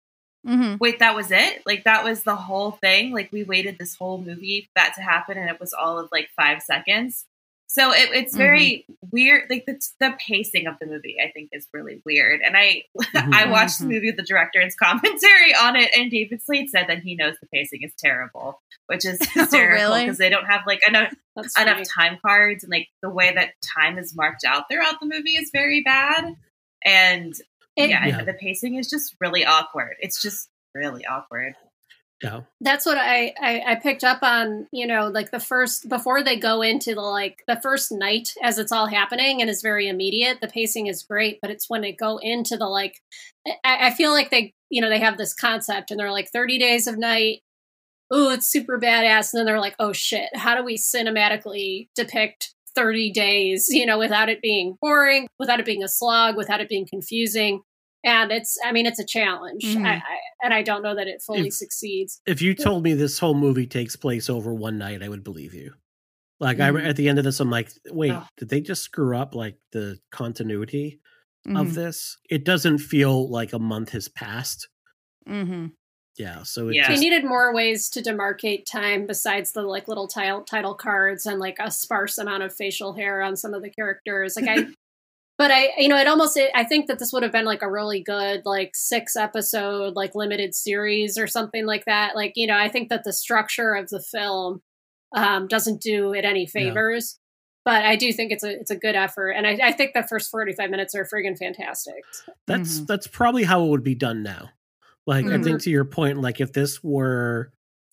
Mhm. wait, that was it? Like that was the whole thing? Like we waited this whole movie for that to happen, and it was all of like five seconds. So it, it's very mm-hmm. weird. Like the, the pacing of the movie, I think, is really weird. And I mm-hmm. I watched the mm-hmm. movie with the director's commentary on it, and David Slade said that he knows the pacing is terrible, which is oh, hysterical really? because they don't have like enough That's enough funny. time cards and like the way that time is marked out throughout the movie is very bad. And It- yeah, Yeah. the pacing is just really awkward. It's just really awkward. Yeah. that's what I, I I picked up on. You know, like the first before they go into the like the first night as it's all happening and is very immediate. The pacing is great, but it's when they go into the like. I, I feel like they you know they have this concept and they're like thirty days of night. Ooh, it's super badass, and then they're like, oh shit, how do we cinematically depict 30 days, you know, without it being boring, without it being a slog, without it being confusing. And it's, I mean, it's a challenge. Mhm. I, I, and I don't know that it fully If- succeeds. If you told me this whole movie takes place over one night, I would believe you. Like Mhm. I at the end of this, I'm like, wait, Oh. did they just screw up like the continuity Mhm. of this? It doesn't feel like a month has passed. Mhm. Yeah, so it Yeah. They just needed more ways to demarcate time besides the like little title title cards and like a sparse amount of facial hair on some of the characters. Like I, but I, you know, it almost I think that this would have been like a really good like six episode like limited series or something like that. Like you know, I think that the structure of the film um, doesn't do it any favors. But I do think it's a it's a good effort, and I, I think the first forty five minutes are friggin' fantastic. that's Mhm. that's probably how it would be done now. Like I think to your point, like if this were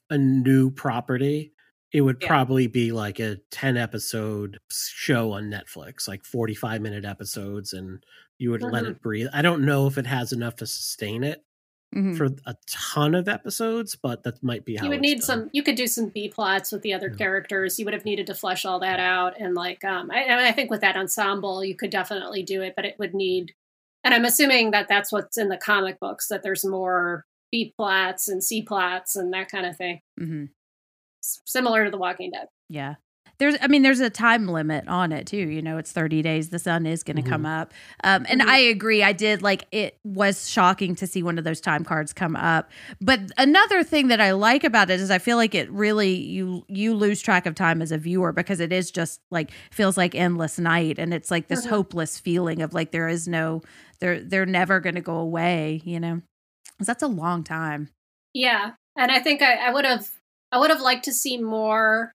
a new property, it would Yeah. probably be like a 10 episode show on Netflix, like 45 minute episodes, and you would let Mhm. it breathe. I don't know if it has enough to sustain it Mhm. for a ton of episodes, but that might be how you would need done. some you could do some b plots with the other Yeah. characters you would have needed to flesh all that out and like um I, I think with that ensemble you could definitely do it but it would need and i'm assuming that that's what's in the comic books that there's more b plots and c plots and that kind of thing Mhm. S- similar to the walking dead Yeah. There's, I mean, there's a time limit on it too. You know, it's 30 days. The sun is going to come up. Um, and Mhm. I agree. I did like it was shocking to see one of those time cards come up. But another thing that I like about it is I feel like it really you you lose track of time as a viewer because it is just like feels like endless night and it's like this Mhm. hopeless feeling of like there is no they're they're never going to go away. You know, 'Cause that's a long time. yeah and i think i, I would have i would have liked to see more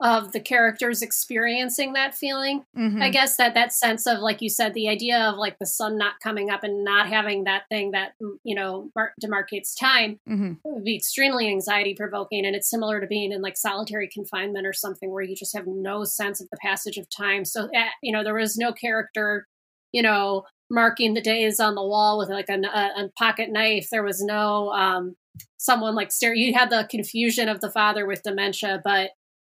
of the characters experiencing that feeling Mhm. I guess that that sense of like you said, the idea of like the sun not coming up and not having that thing that mm, you know mar- demarcates time Mhm. would be extremely anxiety provoking, and it's similar to being in like solitary confinement or something where you just have no sense of the passage of time. So uh, you know there was no character, you know, marking the days on the wall with like a, a, a pocket knife. There was no um, someone like stare. You had the confusion of the father with dementia, but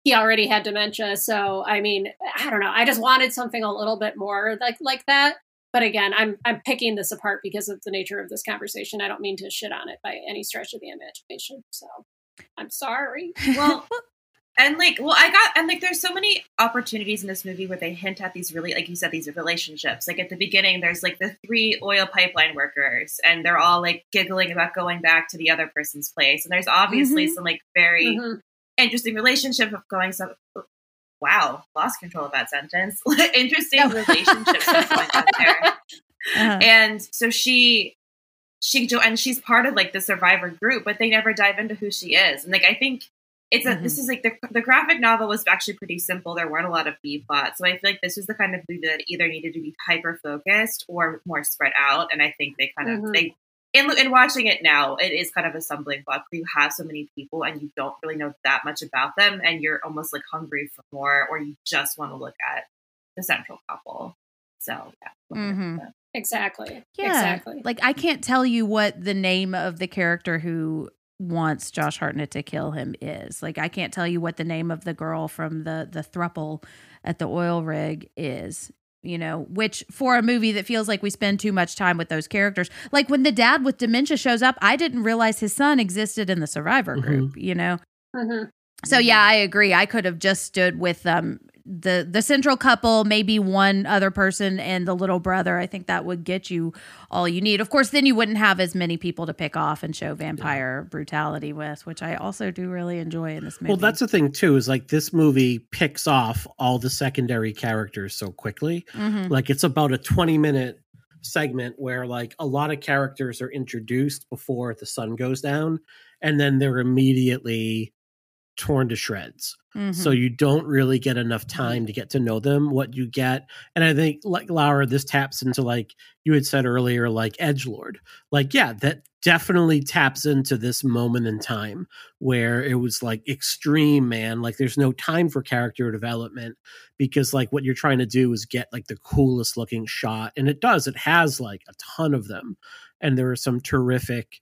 he already had dementia. So i mean i don't know. I just wanted something a little bit more like like that. But again i'm i'm picking this apart because of the nature of this conversation. I don't mean to shit on it by any stretch of the imagination. So i'm sorry. Well, and like, well, I got, and like, there's so many opportunities in this movie where they hint at these really, like you said, these relationships. Like at the beginning, there's like the three oil pipeline workers, and they're all like giggling about going back to the other person's place. And there's obviously Mhm. some like very Mhm. interesting relationship of going some. Wow, lost control of that sentence. interesting No. relationships going on there Uh-huh. and so she she and she's part of like the survivor group but they never dive into who she is and like i think it's a Mhm. this is like the the graphic novel was actually pretty simple. There weren't a lot of B plots, so I feel like this was the kind of movie that either needed to be hyper focused or more spread out. And I think they kind of Mhm. they in in watching it now, it is kind of a stumbling block. You have so many people and you don't really know that much about them, and you're almost like hungry for more, or you just want to look at the central couple. So yeah. Mhm. Exactly. Yeah. Exactly. Like I can't tell you what the name of the character who wants Josh Hartnett to kill him is. Like I can't tell you what the name of the girl from the the thruple at the oil rig is. You know, which for a movie that feels like we spend too much time with those characters. Like when the dad with dementia shows up, I didn't realize his son existed in the survivor Mhm. group, you know. hmm So yeah, I agree. I could have just stood with um the the central couple, maybe one other person and the little brother. I think that would get you all you need. Of course, then you wouldn't have as many people to pick off and show vampire brutality with, which I also do really enjoy in this movie. Well, that's the thing too. Is like this movie picks off all the secondary characters so quickly. Mhm. Like it's about a twenty minute segment where like a lot of characters are introduced before the sun goes down, and then they're immediately torn to shreds. Mhm. So you don't really get enough time to get to know them. What you get, and I think like Laura, this taps into like you had said earlier, like Edge Lord. Like, yeah, that definitely taps into this moment in time where it was like extreme, man. Like there's no time for character development because like what you're trying to do is get like the coolest looking shot. And it does, it has like a ton of them. And there are some terrific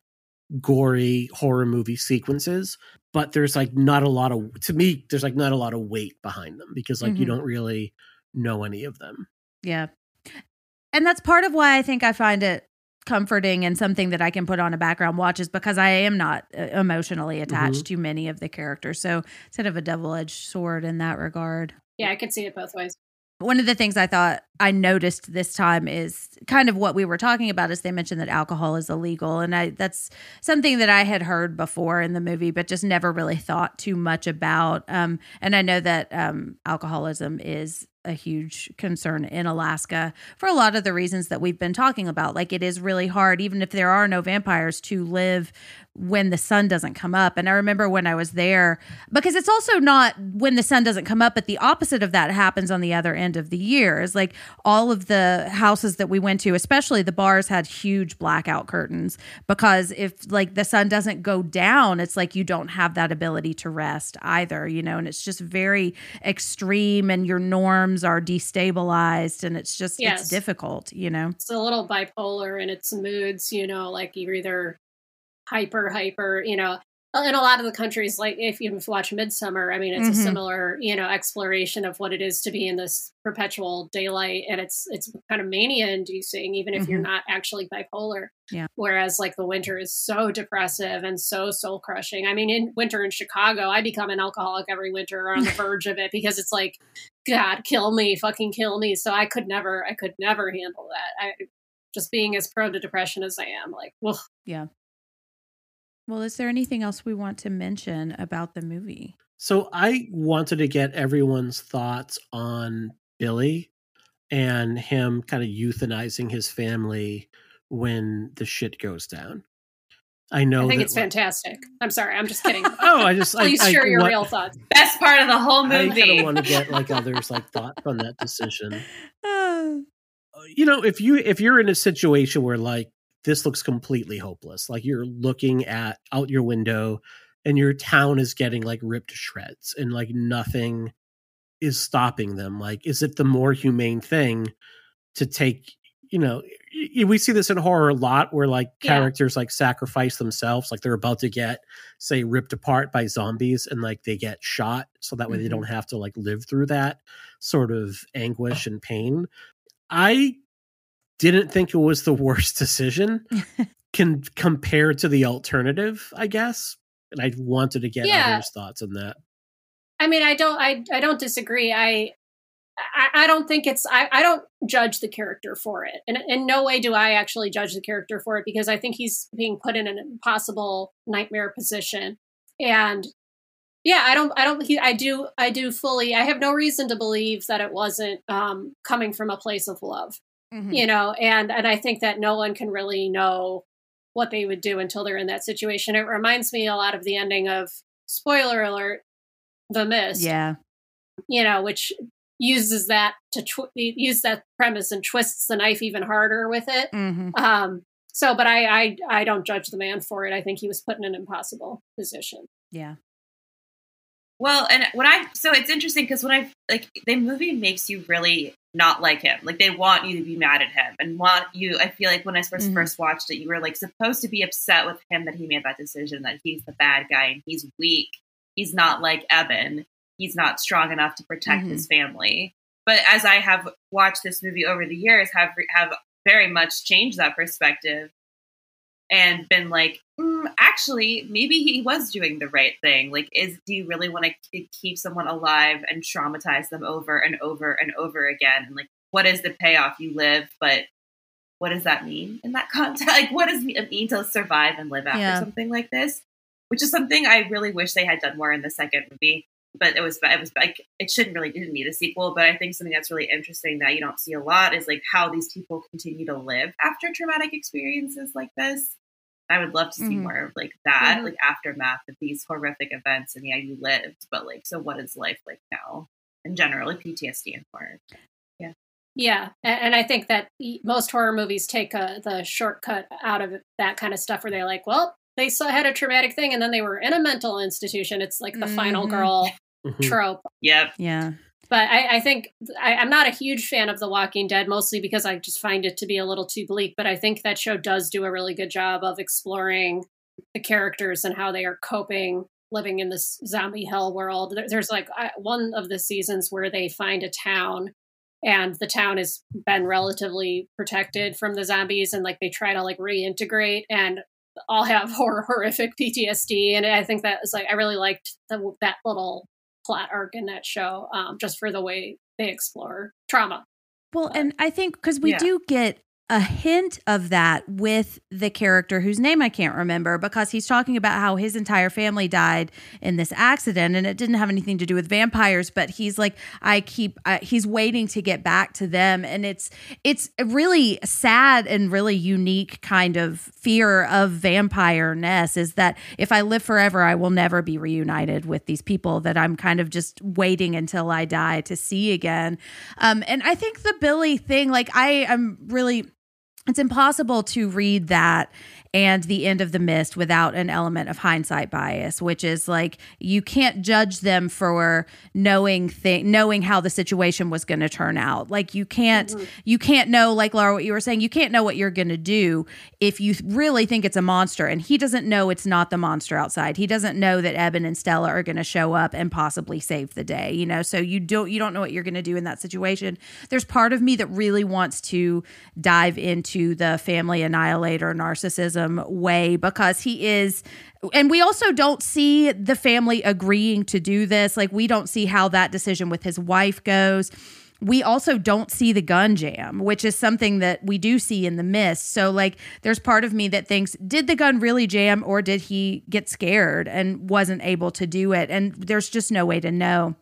gory horror movie sequences but there's like not a lot of to me there's like not a lot of weight behind them because like you Mhm. don't really know any of them Yeah. And that's part of why I think I find it comforting and something that I can put on a background watch is because I am not uh, emotionally attached to many of the characters. So it's kind of a double edged sword in that regard. Yeah, I could see it both ways. One of the things I thought I noticed this time is kind of what we were talking about is they mentioned that alcohol is illegal. And I that's something that I had heard before in the movie but just never really thought too much about. Um and I know that um alcoholism is a huge concern in Alaska for a lot of the reasons that we've been talking about. Like it is really hard even if there are no vampires to live when the sun doesn't come up. And I remember when I was there because it's also not when the sun doesn't come up but the opposite of that happens on the other end of the year. Is like all of the houses that we went to especially the bars had huge blackout curtains because if like the sun doesn't go down it's like you don't have that ability to rest either you know? And it's just very extreme and your are destabilized and it's just Yes. it's difficult you know It's a little bipolar in its moods, you know, like you're either hyper, hyper, you know. In a lot of the countries, like if you watch Midsummer, I mean, it's Mhm. a similar, you know, exploration of what it is to be in this perpetual daylight, and it's it's kind of mania-inducing, even if you're Mhm. not actually bipolar. Yeah. Whereas, like the winter is so depressive and so soul crushing. I mean, in winter in Chicago, I become an alcoholic every winter or on the verge of it because it's like, God, kill me, fucking kill me. So I could never, I could never handle that. I just being as prone to depression as I am, like, well, yeah well is there anything else we want to mention about the movie so i wanted to get everyone's thoughts on billy and him kind of euthanizing his family when the shit goes down i know I think it's fantastic. I'm sorry, I'm just kidding. oh i just Please I, I, share your what- real thoughts. Best part of the whole movie. I kind of want to get like others like thoughts on that decision. Ah. you know if you if you're in a situation where like this looks completely hopeless like you're looking at out your window and your town is getting like ripped to shreds and like nothing is stopping them like is it the more humane thing to take you know we see this in horror a lot where like Yeah. characters like sacrifice themselves like they're about to get say ripped apart by zombies and like they get shot so that way they Mhm. don't have to like live through that sort of anguish and pain i didn't think it was the worst decision can compared to the alternative i guess and i wanted to get Yeah. others thoughts on that I mean, I don't, I, I don't disagree. I, I, I don't think it's, I, I don't judge the character for it, and in no way do I actually judge the character for it because I think he's being put in an impossible nightmare position, and yeah, I don't, I don't, he, I do, I do fully. I have no reason to believe that it wasn't um, coming from a place of love. Mhm. you know and and i think that no one can really know what they would do until they're in that situation it reminds me a lot of the ending of spoiler alert, The Mist. Yeah. You know, which uses that to tw- use that premise and twists the knife even harder with it. hmm Um, so, but I, I, I don't judge the man for it. I think he was put in an impossible position. Yeah. Well, and when I so it's interesting because when I like the movie makes you really not like him. Like they want you to be mad at him and want you. I feel like when I 1st Mhm. first watched it, you were like supposed to be upset with him that he made that decision, that he's the bad guy and he's weak. He's not like Evan. He's not strong enough to protect his family. But as I have watched this movie over the years, have have very much changed that perspective and been like, mm, actually, maybe he was doing the right thing. Like, is do you really want to keep someone alive and traumatize them over and over and over again? And like, what is the payoff? You live, but what does that mean in that context? Like, what does it mean to survive and live after Yeah. something like this? Which is something I really wish they had done more in the second movie. But it was, it was like, it shouldn't really didn't need a sequel. But I think something that's really interesting that you don't see a lot is like how these people continue to live after traumatic experiences like this. I would love to see Mhm. more of like that, Mhm. like aftermath of these horrific events. And yeah, you lived, but like, so what is life like now? And generally, PTSD and horror. Yeah, a- and I think that most horror movies take uh the shortcut out of that kind of stuff where they're like, well, they saw, had a traumatic thing and then they were in a mental institution. It's like the final Mhm. girl Mhm. trope. Yep. Yeah. But I, I think I, I'm not a huge fan of The Walking Dead, mostly because I just find it to be a little too bleak. But I think that show does do a really good job of exploring the characters and how they are coping living in this zombie hell world. There- There's like I- one of the seasons where they find a town and the town has been relatively protected from the zombies and like they try to like reintegrate and all have hor- horrific PTSD. And I think that was like, I really liked the, that little plot arc in that show um, just for the way they explore trauma. Well, But- and I think because we Yeah. do get a hint of that with the character whose name I can't remember because he's talking about how his entire family died in this accident and it didn't have anything to do with vampires but he's like I keep uh, he's waiting to get back to them. And it's it's a really sad and really unique kind of fear of vampire ness is that if I live forever I will never be reunited with these people that I'm kind of just waiting until I die to see again. Um, and I think the Billy thing, like I am really, it's impossible to read that and the end of the mist without an element of hindsight bias, which is like you can't judge them for knowing thing, knowing how the situation was going to turn out. Like you can't, mm-hmm. you can't know, like Laura, what you were saying, you can't know what you're going to do if you really think it's a monster, and he doesn't know it's not the monster outside. He doesn't know that Eben and Stella are going to show up and possibly save the day. You know, so you don't you don't know what you're going to do in that situation. There's part of me that really wants to dive into the family annihilator narcissism way because he is and we also don't see the family agreeing to do this. Like we don't see how that decision with his wife goes. We also don't see the gun jam which is something that we do see in the mist. So like there's part of me that thinks did the gun really jam or did he get scared and wasn't able to do it? And there's just no way to know.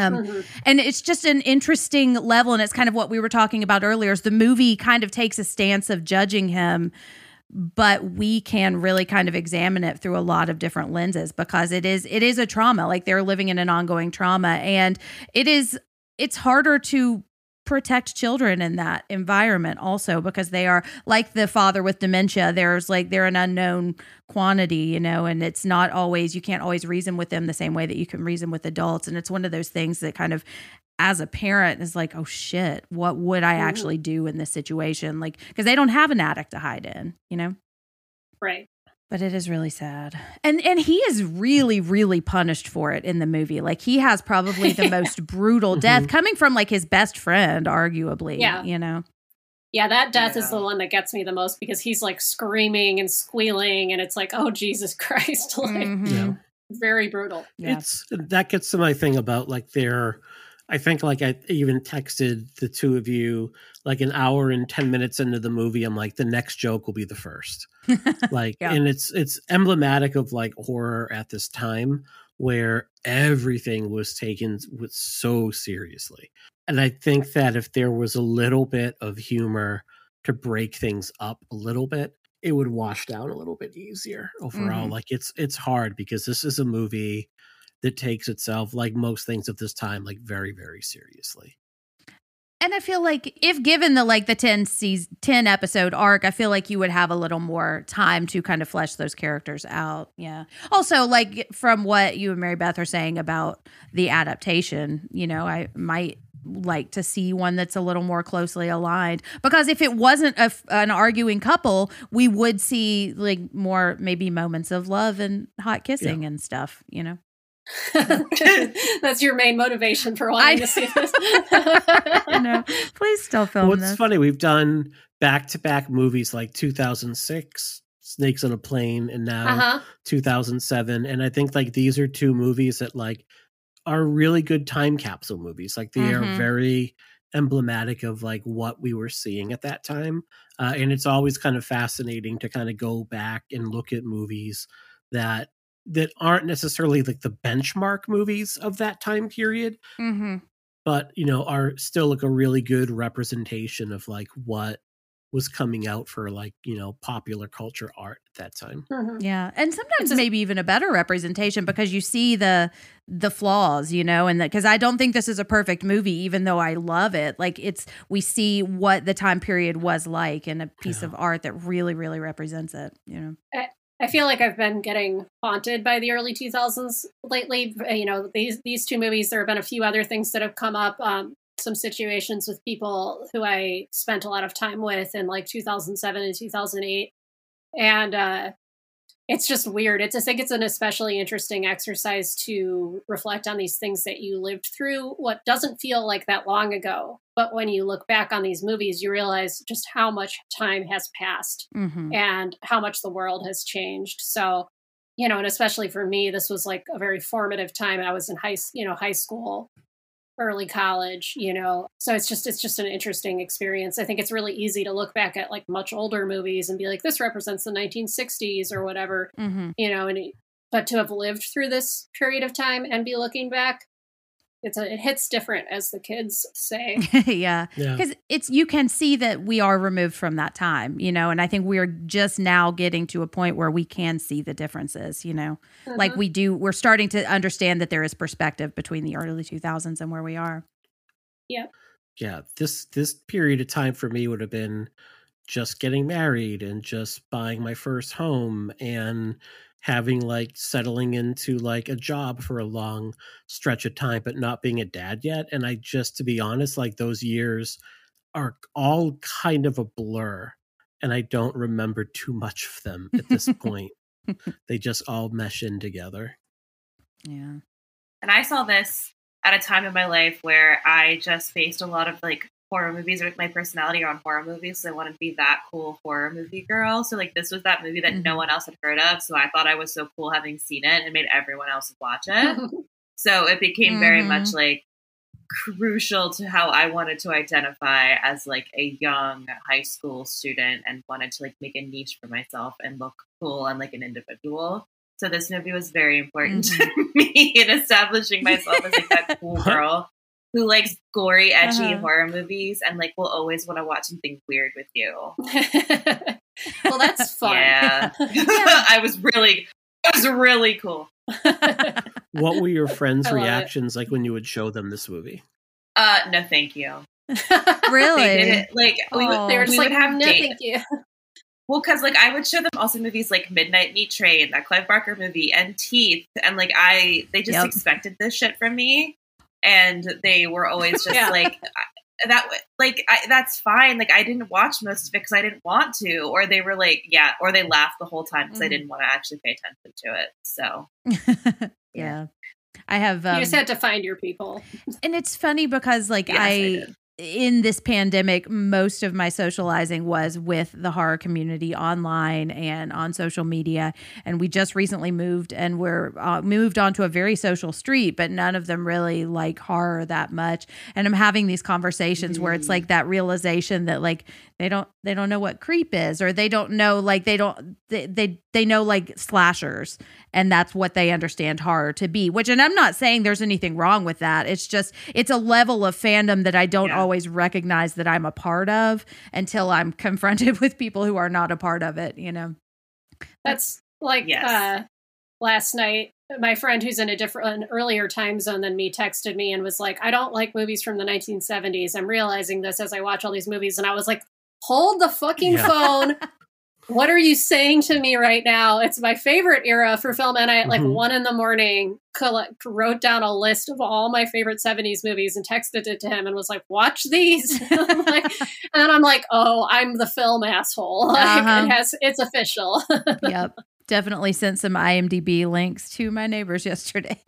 Um, Mhm. and it's just an interesting level and it's kind of what we were talking about earlier is the movie kind of takes a stance of judging him but we can really kind of examine it through a lot of different lenses because it is it is a trauma. Like they're living in an ongoing trauma and it is it's harder to protect children in that environment also because they are like the father with dementia there's like they're an unknown quantity you know and it's not always you can't always reason with them the same way that you can reason with adults and it's one of those things that kind of as a parent is like oh shit what would i Mhm. actually do in this situation like because they don't have an attic to hide in you know Right. but it is really sad and and he is really really punished for it in the movie like he has probably the most brutal death Mhm. coming from like his best friend arguably Yeah. you know Yeah, that death is the one that gets me the most because he's like screaming and squealing, and it's like, oh Jesus Christ, like Mhm. Yeah. very brutal. Yeah. It's that gets to my thing about like their. I think like I even texted the two of you like an hour and ten minutes into the movie. I'm like, the next joke will be the first. like Yeah. and it's it's emblematic of like horror at this time where everything was taken with so seriously and i think that if there was a little bit of humor to break things up a little bit it would wash down a little bit easier overall. Mhm. Like it's it's hard because this is a movie that takes itself like most things of this time like very very seriously. And I feel like if given the like the 10 season, 10 episode arc, I feel like you would have a little more time to kind of flesh those characters out. Yeah. Also, like from what you and Mary Beth are saying about the adaptation, you know, I might like to see one that's a little more closely aligned because if it wasn't a, an arguing couple, we would see like more maybe moments of love and hot kissing and stuff, you know. That's your main motivation for wanting I- to see this. I know. Please still film Well, it's this. funny. We've done back to back movies like 2006, Snakes on a Plane, and now Uh-huh. 2007. And I think like these are two movies that like are really good time capsule movies. Like they Mhm. are very emblematic of like what we were seeing at that time. Uh, and it's always kind of fascinating to kind of go back and look at movies that that aren't necessarily like the benchmark movies of that time period Mm-hmm. but you know are still like a really good representation of like what was coming out for like you know popular culture art at that time Mhm. Yeah, and sometimes It's maybe even a better representation because you see the the flaws, you know, and that because I don't think this is a perfect movie, even though I love it. Like it's we see what the time period was like in a piece Yeah. of art that really, really represents it. You know, I feel like I've been getting haunted by the early 2000s lately. Uh, You know, these these two movies. There have been a few other things that have come up. Um, some situations with people who I spent a lot of time with in like 2007 and 2008, and uh, it's just weird. It's I think it's an especially interesting exercise to reflect on these things that you lived through. What doesn't feel like that long ago, but when you look back on these movies, you realize just how much time has passed mm-hmm. and how much the world has changed. So, you know, and especially for me, this was like a very formative time. I was in high, you know, high school, early college, you know. So it's just it's just an interesting experience. I think it's really easy to look back at like much older movies and be like, this represents the 1960s or whatever, Mm-hmm. you know. And it- but to have lived through this period of time and be looking back, it's a, it hits different, as the kids say. yeah, yeah because it's you can see that we are removed from that time, you know, and I think we are just now getting to a point where we can see the differences, you know. like Mhm. we do we're starting to understand that there is perspective between the early 2000s and where we are Yeah. yeah this this period of time for me would have been just getting married and just buying my first home and having like settling into like a job for a long stretch of time but not being a dad yet and i just to be honest like those years are all kind of a blur and i don't remember too much of them at this point. They just all mesh in together. Yeah. And I saw this at a time in my life where I just faced a lot of like horror movies with my personality on horror movies. So I wanted to be that cool horror movie girl. So like this was that movie that no Mhm. one else had heard of. So I thought I was so cool having seen it and made everyone else watch it. so it became very Mhm. much like crucial to how I wanted to identify as like a young high school student and wanted to like make a niche for myself and look cool and like an individual. So this movie was very important to me in establishing myself as like that cool girl who likes gory, edgy Uh-huh. horror movies and like will always want to watch something weird with you. well, that's fun. Yeah. I was really it was really cool. what were your friends I love it. reactions like when you would show them this movie Uh no thank you. really They like we would, they were just we like, have no, date thank you. Well, because like I would show them also movies like Midnight Meat Train, that Clive Barker movie, and Teeth, and like I, they just Yep. expected this shit from me, and they were always just Yeah. like that. Like I, that's fine. Like I didn't watch most of it because I didn't want to, or they were like, yeah, or they laughed the whole time because I Mhm. didn't want to actually pay attention to it. So yeah i have um, you just had to find your people. and it's funny because like Yes, I I, did. In this pandemic most of my socializing was with the horror community online and on social media. And we just recently moved and we're uh, moved onto a very social street but none of them really like horror that much. And i'm having these conversations where it's like that realization that like they don't they don't know what creep is or they don't know like they don't they they, they know like slashers and that's what they understand horror to be which and i'm not saying there's anything wrong with that it's just it's a level of fandom that i don't Yeah. always recognize that I'm a part of until I'm confronted with people who are not a part of it, you know. That's like Yes. uh, last night. My friend who's in a different, an earlier time zone than me, texted me and was like, "I don't like movies from the 1970s. I'm realizing this as I watch all these movies." And I was like, "Hold the fucking Yeah. phone! What are you saying to me right now? It's my favorite era for film." And I, at like Mhm. one in the morning, collect, wrote down a list of all my favorite 70s movies and texted it to him and was like, "Watch these." I'm like, and then I'm like, "Oh, I'm the film asshole. Like, Uh-huh. it has, it's official." yep. Definitely sent some IMDb links to my neighbors yesterday.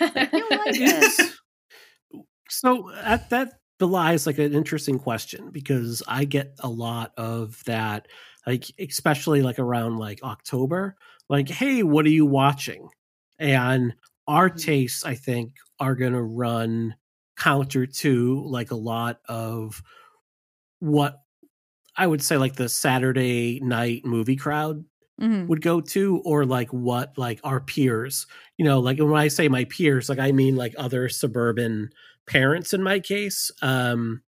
You'll like this. So at that belies like an interesting question because I get a lot of that, like especially like around like October. Like, hey, what are you watching? And our Mhm. tastes, I think, are gonna run counter to like a lot of what I would say like the Saturday night movie crowd Mhm. would go to or like what like our peers you know like when i say my peers like i mean like other suburban parents in my case um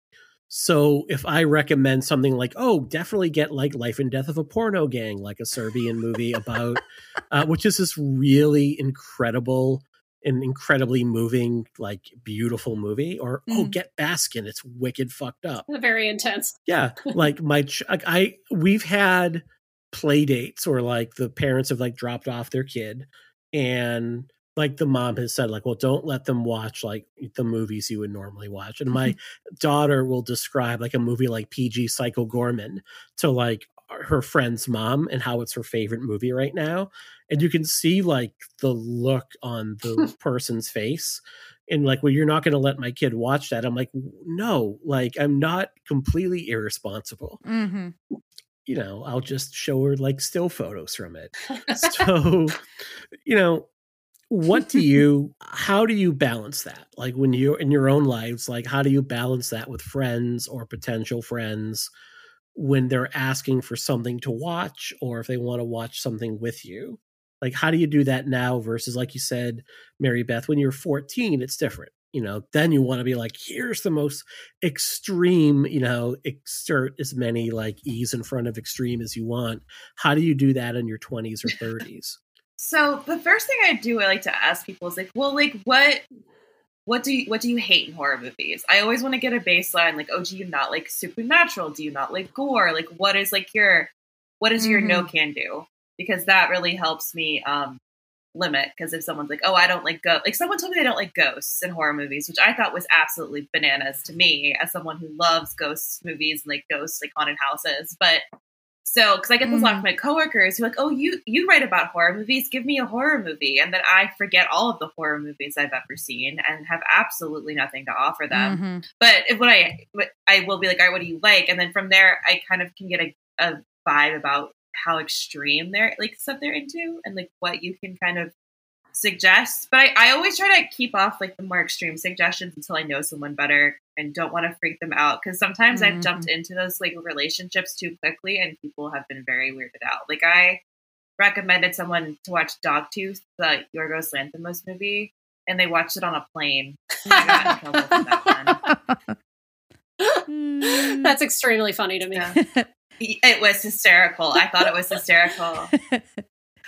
so if i recommend something like oh definitely get like life and death of a porno gang like a serbian movie about uh, which is this really incredible and incredibly moving like beautiful movie or oh Mm. get baskin it's wicked fucked up Very intense. yeah, like my ch- I we've had play dates where like the parents have like dropped off their kid and like the mom has said like well don't let them watch like the movies you would normally watch. And my daughter will describe like a movie like PG Psycho Goreman to like her friend's mom and how it's her favorite movie right now. And you can see like the look on the person's face and like well you're not going to let my kid watch that. I'm like no. Like i'm not completely irresponsible. Mhm. you know i'll just show her like still photos from it. So you know what do you how do you balance that? Like when you're in your own lives like how do you balance that with friends or potential friends when they're asking for something to watch or if they want to watch something with you? Like how do you do that now versus like you said mary beth when you're 14 it's different you know? Then you want to be like here's the most extreme you know exert as many like e's in front of extreme as you want. How do you do that in your 20s or 30s So the first thing I do, I like to ask people is like, well, like what, what do you, what do you hate in horror movies? I always want to get a baseline, like, oh, do you not like supernatural? Do you not like gore? Like, what is like your, what is your no can do? Because that really helps me um limit. Because if someone's like, oh, I don't like go, like someone told me they don't like ghosts in horror movies, which I thought was absolutely bananas to me as someone who loves ghost movies and like ghosts, like haunted houses, but. So, because I get this a lot from my coworkers who are like, "Oh, you you write about horror movies? Give me a horror movie," and then I forget all of the horror movies I've ever seen and have absolutely nothing to offer them. Mhm. But if what I what I will be like, "All right, what do you like?" And then from there, I kind of can get a, a vibe about how extreme they're like stuff they're into and like what you can kind of suggest. But I, I always try to keep off like the more extreme suggestions until I know someone better and don't want to freak them out because sometimes I've jumped into those like relationships too quickly and people have been very weirded out. Like I recommended someone to watch Dogtooth, the Yorgos Lanthimos movie, and they watched it on a plane. And I got in trouble for that. Mm. That's extremely funny to me. Yeah. It was hysterical. I thought it was hysterical.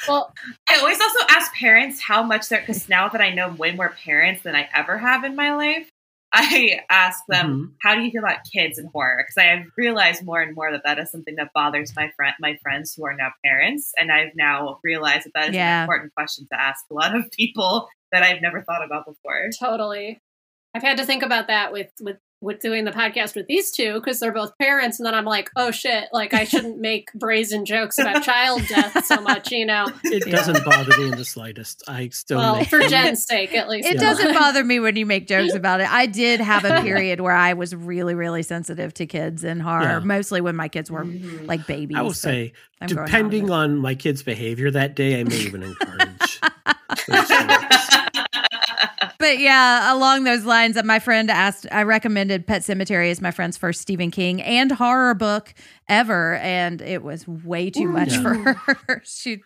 Well, I always also ask parents how much they're because now that I know way more parents than I ever have in my life, I ask them, mm-hmm. "How do you feel about kids in horror?" Because I have realized more and more that that is something that bothers my friend, my friends who are now parents, and I've now realized that that is Yeah. an important question to ask a lot of people that I've never thought about before. totally. I've had to think about that with with with doing the podcast with these two because they're both parents, and then I'm like, oh shit, like I shouldn't make brazen jokes about child death so much, you know. it doesn't bother me in the slightest i still Well, make for Jen's sake, at least. It Yeah. doesn't bother me when you make jokes about it. I did have a period where I was really, really sensitive to kids and horror, Yeah. mostly when my kids were Mhm. like babies. I will say, I'm growing out of depending on my kid's behavior that day, I may even encourage. those jokes. But yeah, along those lines, my friend asked, I recommended Pet Sematary as my friend's first Stephen King and horror book ever, and it was way too much Yeah. for her. she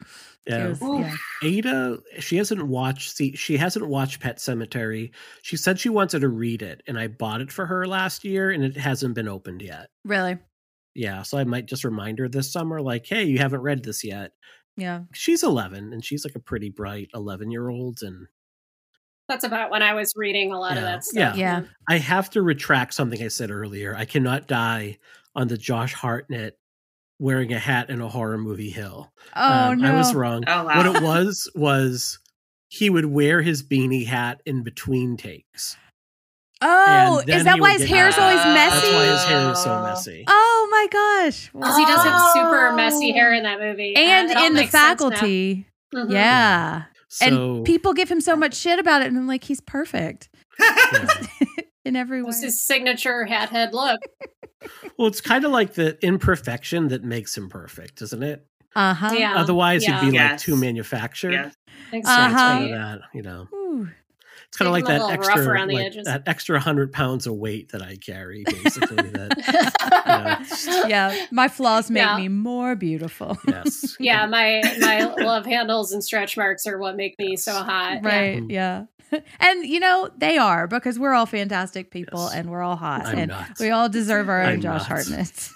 Yeah. It was- yeah. Ada, she hasn't watched. See, she hasn't watched Pet Sematary. She said she wanted to read it, and I bought it for her last year, and it hasn't been opened yet. Really? Yeah, so I might just remind her this summer, like, hey, you haven't read this yet. Yeah. She's 11, and she's like a pretty bright 11 year old, and That's about when I was reading a lot of that stuff. Yeah. I have to retract something I said earlier. I cannot die on the Josh Hartnett wearing a hat in a horror movie hill. Oh Um, no. I was wrong. Oh wow. What it was was he would wear his beanie hat in between takes. Oh, is that he why his get hair's mad. always Oh. messy? That's why his hair is so Oh. messy. Oh my gosh. Because he does have super messy Oh. hair in that movie. And it all in the makes sense now. faculty. Mhm. Yeah. So and people give him so much shit about it and I'm like he's perfect yeah. in every It way. was his signature hat head look. well, it's kind of like the imperfection that makes him perfect, isn't it? Uh-huh. Yeah. Otherwise, yeah. he'd be like too manufactured. Yes. So Uh-huh. kind that, you know. Ooh. It's kind of like that extra, around the like, edges. that extra hundred pounds of weight that I carry, basically. that yeah, Yeah, my flaws make Yeah. me more beautiful. yes, yeah, my my love handles and stretch marks are what make me so hot. Yeah. Right. Yeah. And you know, they are because we're all fantastic people Yes. and we're all hot. I'm and not. we all deserve our own I'm Josh not. Hartnett.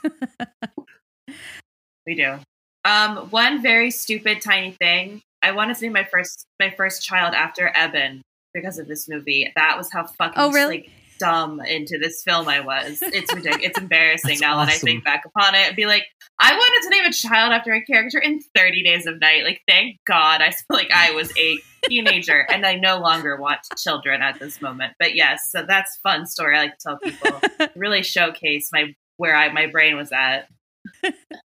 We do. Um, one very stupid tiny thing. I wanted to name my first my first child after Eben because of this movie. That was how fucking Oh, really? like dumb into this film I was. It's ridiculous. It's embarrassing That's now that I think back upon it and be like, I wanted to name a child after a character in 30 Days of Night. Like, thank God I feel like I was a teenager and I no longer want children at this moment. But yes, so that's fun story I like to tell people. really showcase my where I my brain was at.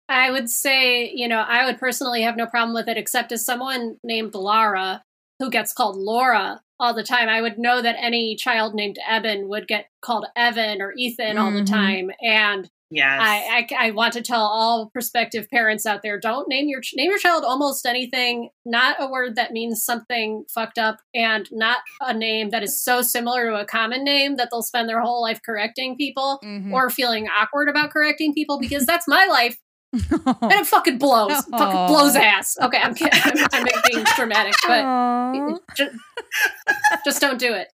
I would say, you know, I would personally have no problem with it, except as someone named Lara who gets called Laura all the time. I would know that any child named Eben would get called Evan or Ethan all the Mhm. time, and Yes. I, I I want to tell all prospective parents out there: don't name your name your child almost anything. Not a word that means something fucked up, and not a name that is so similar to a common name that they'll spend their whole life correcting people Mhm. or feeling awkward about correcting people because that's my life Mm-hmm. And it fucking blows. Aw. Fucking blows ass. Okay, I'm kidding. I'm, I'm being dramatic, but just, just don't do it,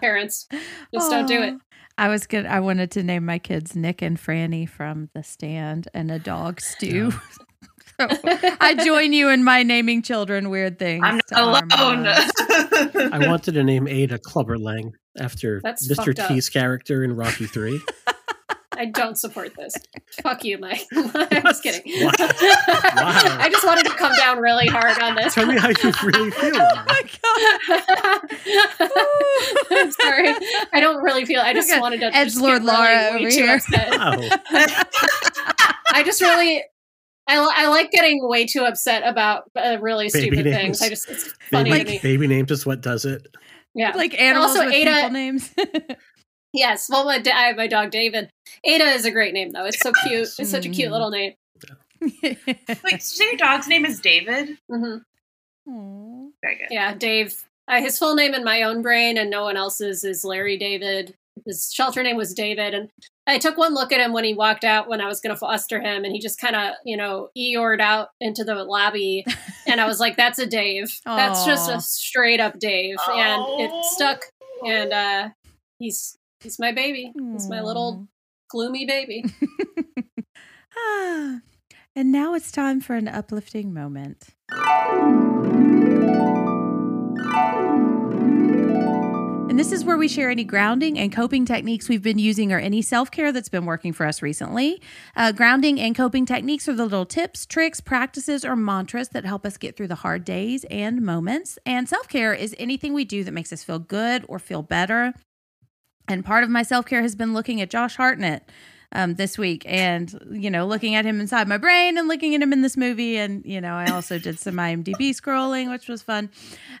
parents. Just don't do it. I was good. I wanted to name my kids Nick and Franny from The Stand and a dog Stu. so I join you in my naming children weird things. I'm not alone. I wanted to name Ada Clubber Lang after That's Mr. fucked up. T's character in Rocky Three. I don't support this. Fuck you, Mike. I'm just kidding. Wow. Wow. I just wanted to come down really hard on this. Tell me how you really feel. oh my god! I'm sorry. I don't really feel. I just Okay. wanted to just Edgelord get Laura really way over too here. upset. Wow. I just really. I, li- I like getting way too upset about uh, really Baby stupid names. things. I just it's funny Baby, to me. baby names is what does it. Yeah. Like animals also with Ada- people names. Yes. Well, my, da- I have my dog David. Ada is a great name though. It's so cute. It's such a cute little name. Wait, so your dog's name is David? Mm-hmm. Very good. Yeah, Dave. Uh, his full name in my own brain and no one else's is Larry David. His shelter name was David, and I took one look at him when he walked out when I was going to foster him, and he just kind of, you know, eored out into the lobby, and I was like, "That's a Dave. That's just a straight up Dave," and it stuck. And uh, he's he's my baby. He's my little gloomy baby. Ah, and now it's time for an uplifting moment. And this is where we share any grounding and coping techniques we've been using or any self care that's been working for us recently. Uh, grounding and coping techniques are the little tips, tricks, practices, or mantras that help us get through the hard days and moments. And self care is anything we do that makes us feel good or feel better. And part of my self care has been looking at Josh Hartnett um, this week and, you know, looking at him inside my brain and looking at him in this movie. And, you know, I also did some IMDb scrolling, which was fun.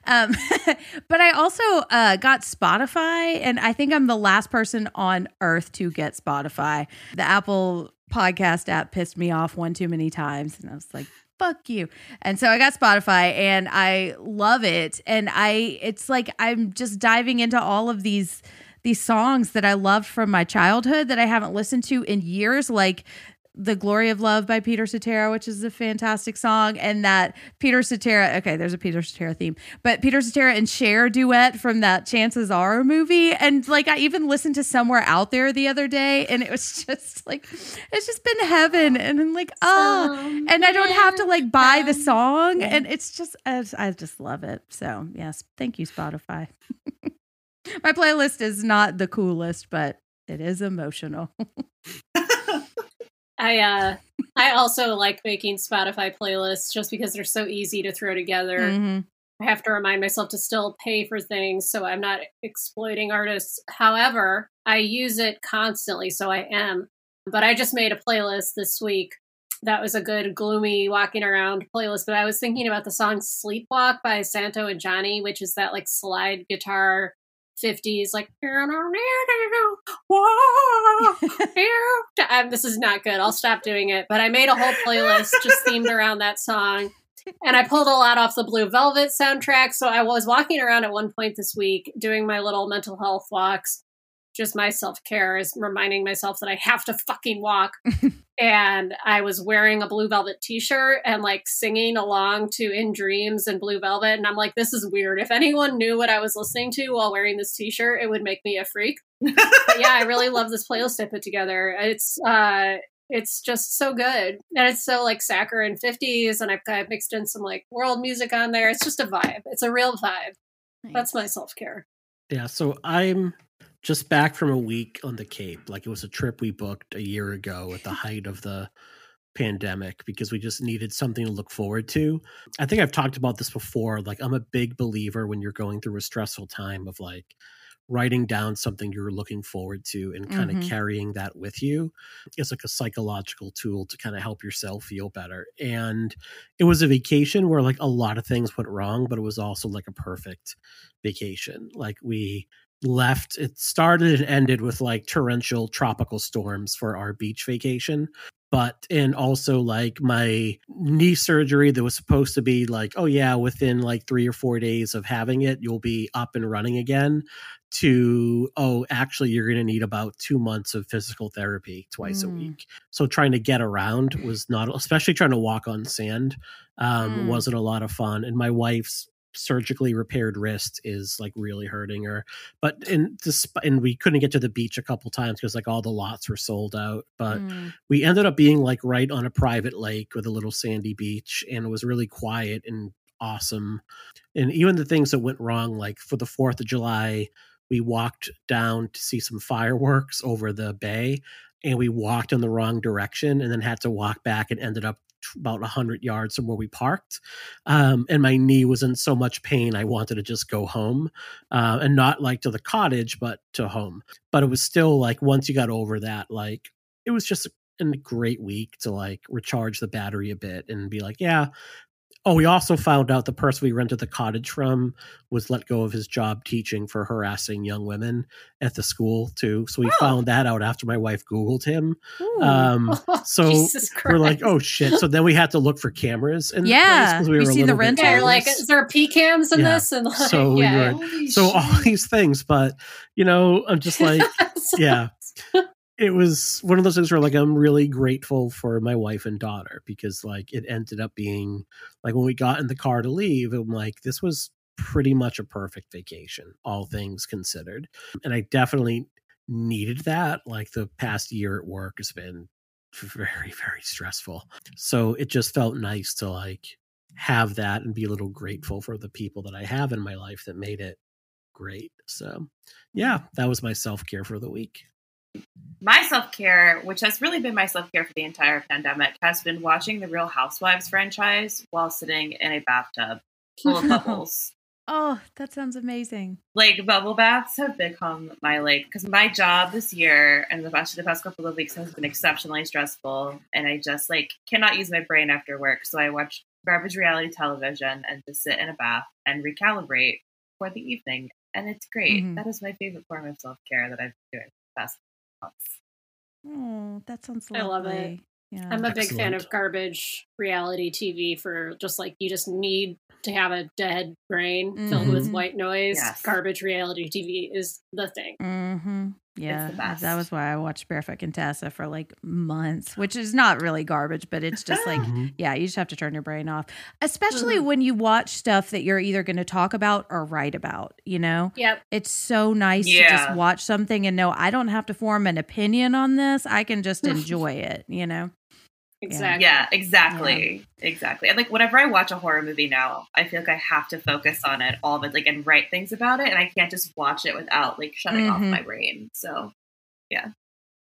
Um, but I also uh, got Spotify, and I think I'm the last person on earth to get Spotify. The Apple podcast app pissed me off one too many times. And I was like, fuck you. And so I got Spotify and I love it. And I, it's like I'm just diving into all of these these songs that I loved from my childhood that I haven't listened to in years, like The Glory of Love by Peter Cetera, which is a fantastic song. And that Peter Cetera, okay, there's a Peter Cetera theme, but Peter Cetera and Cher duet from that Chances Are movie. And like, I even listened to Somewhere Out There the other day, and it was just like, it's just been heaven. And I'm like, oh, and I don't have to like buy the song. And it's just, I just love it. So, yes, thank you, Spotify. My playlist is not the coolest, but it is emotional. I uh I also like making Spotify playlists just because they're so easy to throw together. Mhm. I have to remind myself to still pay for things so I'm not exploiting artists. However, I use it constantly, so I am. But I just made a playlist this week. That was a good gloomy walking around playlist, but I was thinking about the song Sleepwalk by Santo and Johnny, which is that like slide guitar 50s like um, this is not good. I'll stop doing it. But I made a whole playlist just themed around that song. And I pulled a lot off the Blue Velvet soundtrack. So I was walking around at one point this week doing my little mental health walks. Just my self care is reminding myself that I have to fucking walk. and I was wearing a Blue Velvet t shirt and like singing along to In Dreams and Blue Velvet. And I'm like, this is weird. If anyone knew what I was listening to while wearing this t shirt, it would make me a freak. but yeah, I really love this playlist I put together. It's, uh, it's just so good and it's so like saccharine 50s and I've, I've mixed in some like world music on there it's just a vibe it's a real vibe that's my self-care Yeah, so I'm just back from a week on the Cape. Like it was a trip we booked a year ago at the height of the pandemic because we just needed something to look forward to. I think I've talked about this before. Like I'm a big believer when you're going through a stressful time of like writing down something you're looking forward to and kind of Mhm. carrying that with you it's like a psychological tool to kind of help yourself feel better. And it was a vacation where like a lot of things went wrong, but it was also like a perfect vacation. Like we left it started and ended with like torrential tropical storms for our beach vacation but and also like my knee surgery that was supposed to be like oh yeah within like 3 or 4 days of having it you'll be up and running again to oh actually you're going to need about 2 months of physical therapy twice a Mm. week so trying to get around was not especially trying to walk on sand um Mm. wasn't a lot of fun and my wife's surgically repaired wrist is like really hurting her but in this and we couldn't get to the beach a couple times because like all the lots were sold out but Mm. we ended up being like right on a private lake with a little sandy beach and it was really quiet and awesome and even the things that went wrong like for the fourth of july we walked down to see some fireworks over the bay and we walked in the wrong direction and then had to walk back and ended up about 100 yards from where we parked um, and my knee was in so much pain i wanted to just go home uh, and not like to the cottage but to home. But it was still like once you got over that like it was just a great week to like recharge the battery a bit and be like yeah oh we also found out the person we rented the cottage from was let go of his job teaching for harassing young women at the school too so we Oh. found that out after my wife googled him Ooh. um so Jesus we're like oh shit so then we had to look for cameras in Yeah. the place 'cause we You were a seen the little bit rental? yeah, you're like homeless. is there PCAMs in Yeah. this and like So we yeah. were- so all these things but you know i'm just like yeah it was one of those things where like i'm really grateful for my wife and daughter because like it ended up being like when we got in the car to leave i'm like this was pretty much a perfect vacation all things considered. And i definitely needed that like the past year at work has been very very stressful. So it just felt nice to like have that and be a little grateful for the people that i have in my life that made it great. So yeah that was my self-care for the week My self care, which has really been my self care for the entire pandemic, has been watching the Real Housewives franchise while sitting in a bathtub full of bubbles. oh, that sounds amazing. like bubble baths have become my like because my job this year and the past the past couple of weeks has been exceptionally stressful and I just like cannot use my brain after work. So I watch garbage reality television and just sit in a bath and recalibrate for the evening. And it's great. Mhm. That is my favorite form of self care that I've been doing the past months. Oh, that sounds I love it. Yeah. I'm a big fan of garbage reality TV for just like you just need to have a dead brain filled with Mhm. white noise. Yes. Garbage reality TV is the thing. mm-hmm. Yeah, that was why I watched Barefoot Contessa for like months, which is not really garbage, but it's just like, Mhm. yeah, you just have to turn your brain off, especially Mhm. when you watch stuff that you're either going to talk about or write about. You know, Yep. it's so nice to just watch something and know I don't have to form an opinion on this. I can just enjoy it. You know, Exactly. Yeah, exactly. Exactly. And like whenever I watch a horror movie now, I feel like I have to focus on it all of it, like and write things about it. And I can't just watch it without like shutting off Mhm. my brain. So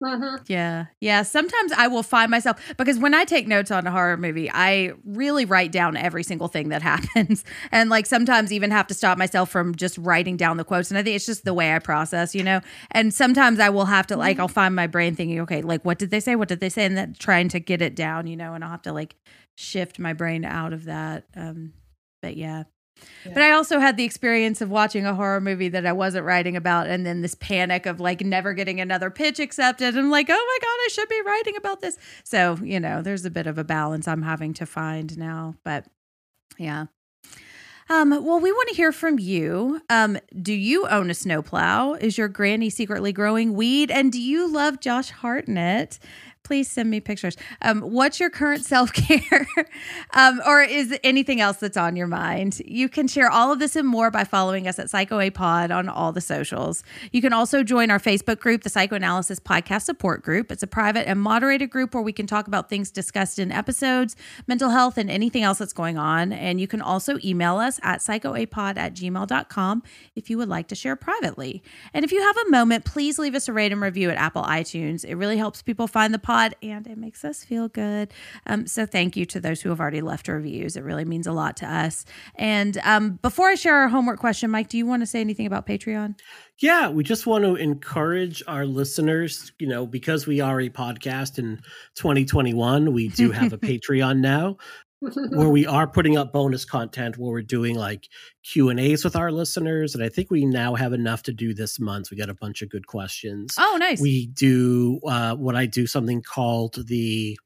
hmm Yeah. Yeah. Sometimes I will find myself because when I take notes on a horror movie, I really write down every single thing that happens. And like sometimes even have to stop myself from just writing down the quotes. And I think it's just the way I process, you know? And sometimes I will have to like, I'll find my brain thinking, okay, like what did they say? What did they say? And then trying to get it down, you know? And I'll have to like shift my brain out of that. Um, but yeah. Yeah. But I also had the experience of watching a horror movie that I wasn't writing about, and then this panic of like never getting another pitch accepted. I'm like, oh my God, I should be writing about this. So, you know, there's a bit of a balance I'm having to find now. But yeah. Um, well, we want to hear from you. Um, do you own a snowplow? Is your granny secretly growing weed? And do you love Josh Hartnett? Please send me pictures. Um, what's your current self care? um, or is anything else that's on your mind? You can share all of this and more by following us at Psycho A Pod on all the socials. You can also join our Facebook group, the Psychoanalysis Podcast Support Group. It's a private and moderated group where we can talk about things discussed in episodes, mental health, and anything else that's going on. And you can also email us at psychoapod at gmail.com if you would like to share privately. And if you have a moment, please leave us a rate and review at Apple iTunes. It really helps people find the pod and it makes us feel good. Um, so thank you to those who have already left reviews. It really means a lot to us. And um, before I share our homework question, Mike, do you want to say anything about Patreon? Yeah, we just want to encourage our listeners, you know, because we are a podcast in 2021, we do have a Patreon now where we are putting up bonus content where we're doing like Q&As with our listeners and I think we now have enough to do this month. We got a bunch of good questions. Oh, nice. We do uh what I do something called the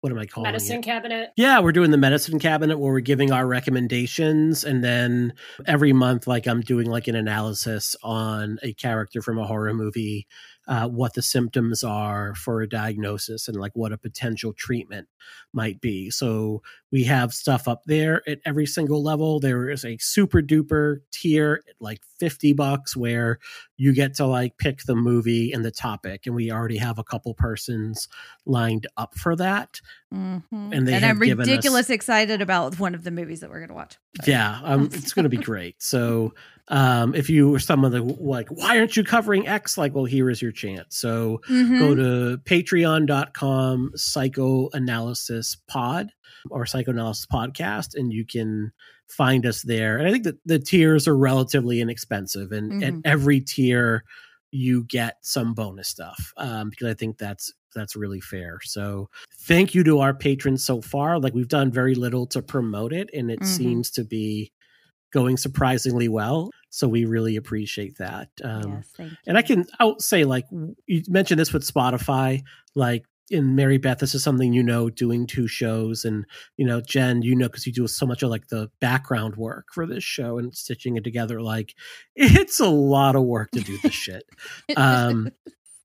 what am I calling Medicine it? cabinet. Yeah, we're doing the medicine cabinet where we're giving our recommendations. And then every month, like I'm doing like an analysis on a character from a horror movie, uh, what the symptoms are for a diagnosis and like what a potential treatment might be. So we have stuff up there at every single level. There is a super duper tier at like 50 bucks where you get to like pick the movie and the topic. And we already have a couple persons lined up for that. Mhm. And they and I'm given us- ridiculous excited about one of the movies that we're going to watch. Yeah, um, it's going to be great. So, um, if you were someone that like, why aren't you covering X? Like, well, here is your chance. So, Mhm. go to patreon.com psychoanalysis pod or psychoanalysis podcast, and you can find us there. And I think that the tiers are relatively inexpensive, and at Mhm. every tier, you get some bonus stuff um, because I think that's that's really fair. So thank you to our patrons so far. Like we've done very little to promote it, and it Mhm. seems to be going surprisingly well. So we really appreciate that. Um, yes, and I can I'll say like you mentioned this with Spotify, like in Mary Beth, this is something you know doing two shows, and you know Jen, you know because you do so much of like the background work for this show and stitching it together. Like it's a lot of work to do this shit. Um,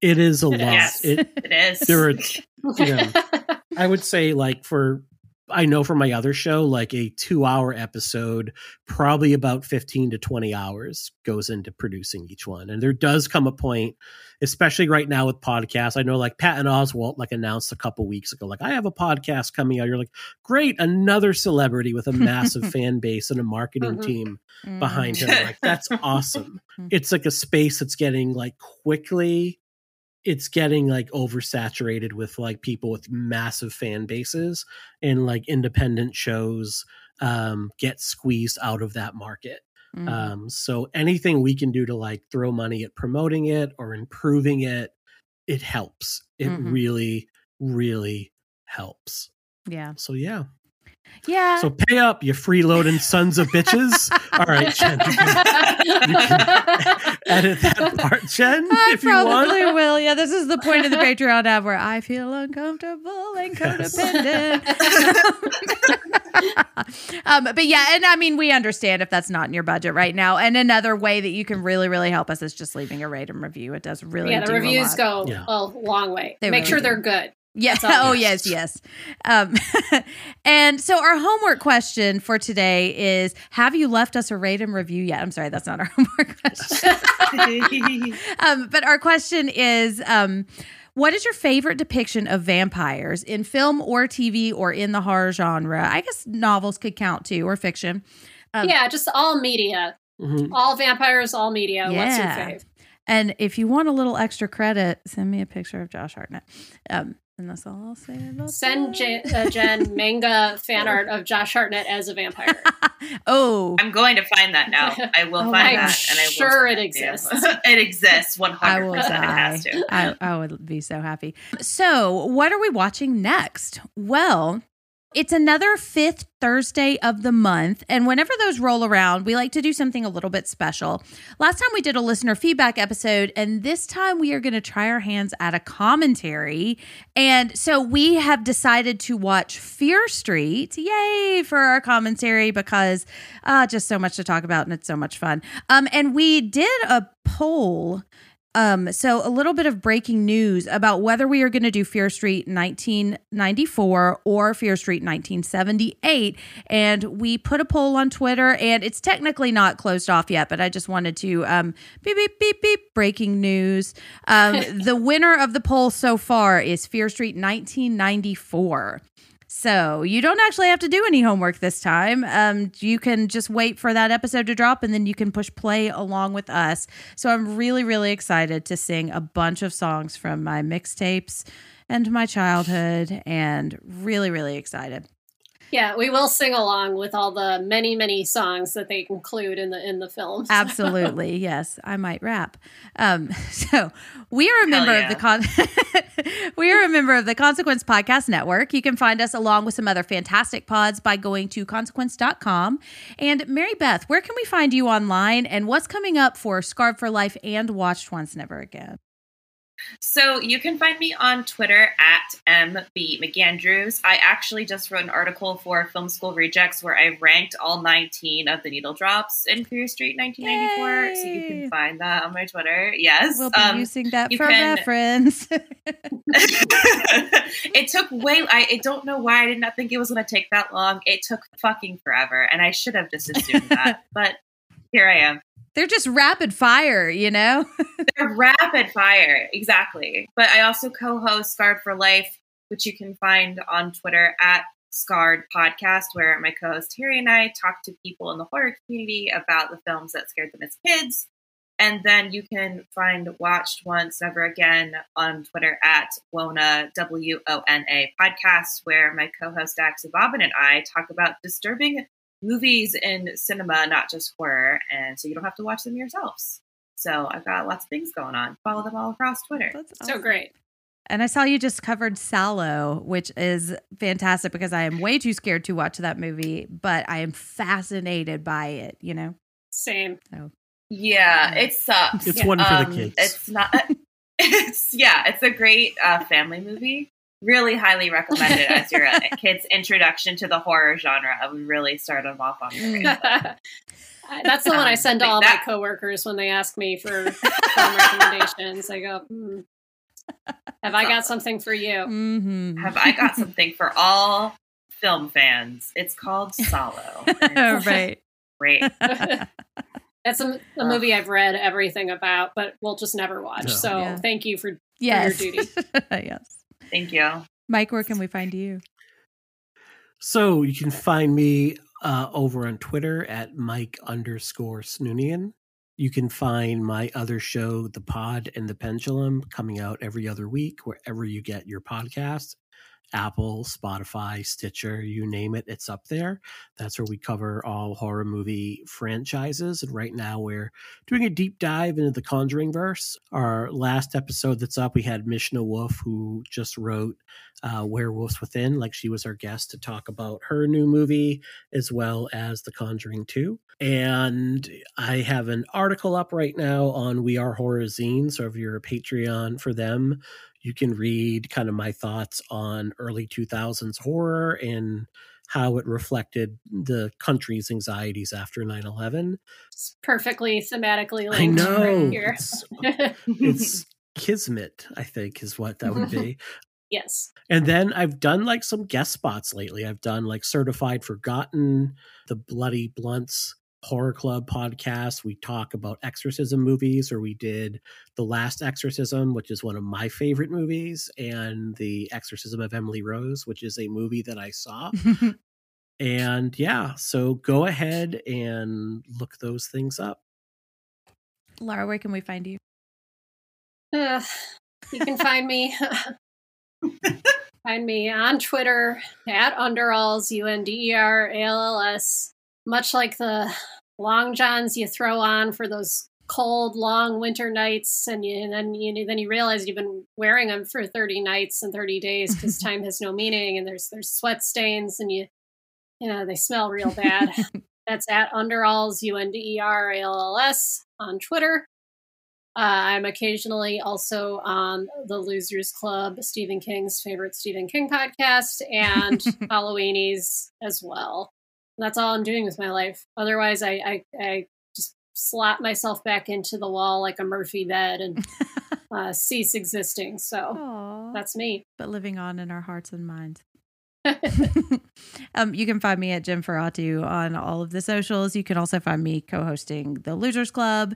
it is a lot. Yes. It, it is. there are you know, I would say like for I know for my other show, like a two hour episode, probably about 15 to 20 hours goes into producing each one. And there does come a point, especially right now with podcasts. I know like Patton Oswalt like announced a couple weeks ago, like I have a podcast coming out. You're like, great, another celebrity with a massive fan base and a marketing Mhm. team Mm-hmm. behind him. Like that's awesome. Mhm. It's like a space that's getting like quickly it's getting like oversaturated with like people with massive fan bases and like independent shows um get squeezed out of that market. Mhm. Um so anything we can do to like throw money at promoting it or improving it it helps. It Mhm. really really helps. yeah. So yeah. Yeah. So pay up, you freeloading sons of bitches. All right, Jen. You can, you can edit that part, Jen, I if you want. probably will. Yeah, this is the point of the Patreon app where I feel uncomfortable and Yes. codependent. um, but yeah, and I mean, we understand if that's not in your budget right now. And another way that you can really, really help us is just leaving a rate and review. It does really yeah, the do a reviews lot. go Yeah. a long way. They Make really sure do. they're good. Yeah. That's all. Oh, yes, yes. Um, and so our homework question for today is Have you left us a rate and review yet? I'm sorry, that's not our homework question. um, but our question is um, What is your favorite depiction of vampires in film or TV or in the horror genre? I guess novels could count too, or fiction. Um, yeah, just all media. Mhm. All vampires, all media. What's your Yeah. fave? And if you want a little extra credit, send me a picture of Josh Hartnett. Um, and that's all I'll say about Send that. Jen, uh, Jen manga fan art of Josh Hartnett as a vampire. oh, I'm going to find that now. I will Oh, find I'm that, and I will sure it that to you. exists. it exists. One I hundred will percent. It die. has to. I, I would be so happy. So, what are we watching next? Well, it's another fifth Thursday of the month. And whenever those roll around, we like to do something a little bit special. Last time we did a listener feedback episode, and this time we are going to try our hands at a commentary. And so we have decided to watch Fear Street. Yay for our commentary because uh, just so much to talk about and it's so much fun. Um, and we did a poll um, so a little bit of breaking news about whether we are going to do Fear Street 1994 or Fear Street 1978. And we put a poll on Twitter and it's technically not closed off yet, but I just wanted to um beep beep beep beep breaking news. Um the winner of the poll so far is Fear Street 1994. So you don't actually have to do any homework this time. Um, you can just wait for that episode to drop and then you can push play along with us. So I'm really, really excited to sing a bunch of songs from my mixtapes and my childhood and really, really excited. Yeah, we will sing along with all the many, many songs that they include in the in the film. Absolutely. yes. I might rap. Um, so we are a member of the con we are a member of the Consequence Podcast Network. You can find us along with some other fantastic pods by going to consequence.com. And Mary Beth, where can we find you online and what's coming up for Scarred for Life and Watched Once Never Again? So you can find me on Twitter at MB McAndrews. I actually just wrote an article for Film School Rejects where I ranked all 19 of the needle drops in Fear Street 1994. So you can find that on my Twitter. Yes. We'll be Um, using that for can- reference. it took way. I, I don't know why I did not think it was going to take that long. It took fucking forever, and I should have just assumed that. But here I am. They're just rapid fire, you know? They're rapid fire, exactly. But I also co-host Scarred for Life, which you can find on Twitter at Scarred Podcast, where my co-host Terry and I talk to people in the horror community about the films that scared them as kids. And then you can find Watched Once Never Again on Twitter at Wona W O N A podcast, where my co-host Dax Bobbin and I talk about disturbing movies in cinema, not just horror, and so you don't have to watch them yourselves. So I've got lots of things going on. Follow them all across Twitter. That's so awesome. great. And I saw you just covered Salò, which is fantastic because I am way too scared to watch that movie, but I am fascinated by it, you know? Same. So. Yeah, it sucks. It's one for the Um, kids. It's not. It's yeah, it's a great uh, family movie. Really highly recommend it as your uh, kid's introduction to the horror genre. I would really start them off on the right foot. That's the one I Um, send to all that- my coworkers when they ask me for film recommendations. I go, hmm, "Have I got something for you?" Mm-hmm. Have I got something for all film fans? It's called Salò. and it's right. Great. That's a, a movie I've read everything about, but we'll just never watch. No. So Yeah. thank you for Yes. duty. yes. Thank you. Mike, where can we find you? So you can find me uh, over on Twitter at Mike underscore Snoonian. You can find my other show, The Pod and the Pendulum, coming out every other week, wherever you get your podcast. Apple, Spotify, Stitcher, you name it, it's up there. That's where we cover all horror movie franchises. And right now we're doing a deep dive into the Conjuring verse. Our last episode that's up, we had Mishna Wolff, who just wrote uh, Werewolves Within, like she was our guest to talk about her new movie as well as The Conjuring 2. And I have an article up right now on We Are Horror Zine. So if you're a Patreon for them, you can read kind of my thoughts on early 2000s horror and how it reflected the country's anxieties after 9-11 It's perfectly thematically linked i know right here. it's, it's kismet i think is what that would be yes. and then i've done like some guest spots lately i've done like certified forgotten the bloody blunts horror club podcast we talk about exorcism movies or we did the last exorcism which is one of my favorite movies and the exorcism of emily rose which is a movie that i saw and yeah so go ahead and look those things up Laura, where can we find you? Uh, you can find me find me on Twitter at underalls u n d e r a l l s. Much like the long johns you throw on for those cold, long winter nights, and, you, and then you then you realize you've been wearing them for thirty nights and thirty days because time has no meaning, and there's there's sweat stains, and you you know they smell real bad. That's at underalls u n d e r a l l s on Twitter. Uh, I'm occasionally also on the Losers Club, Stephen King's favorite Stephen King podcast, and Halloweenies as well. That's all I'm doing with my life. Otherwise, I, I, I just slap myself back into the wall like a Murphy bed and uh, cease existing. So Aw, that's me. but living on in our hearts and minds. um, you can find me at Jenferatu on all of the socials. You can also find me co-hosting the Losers Club.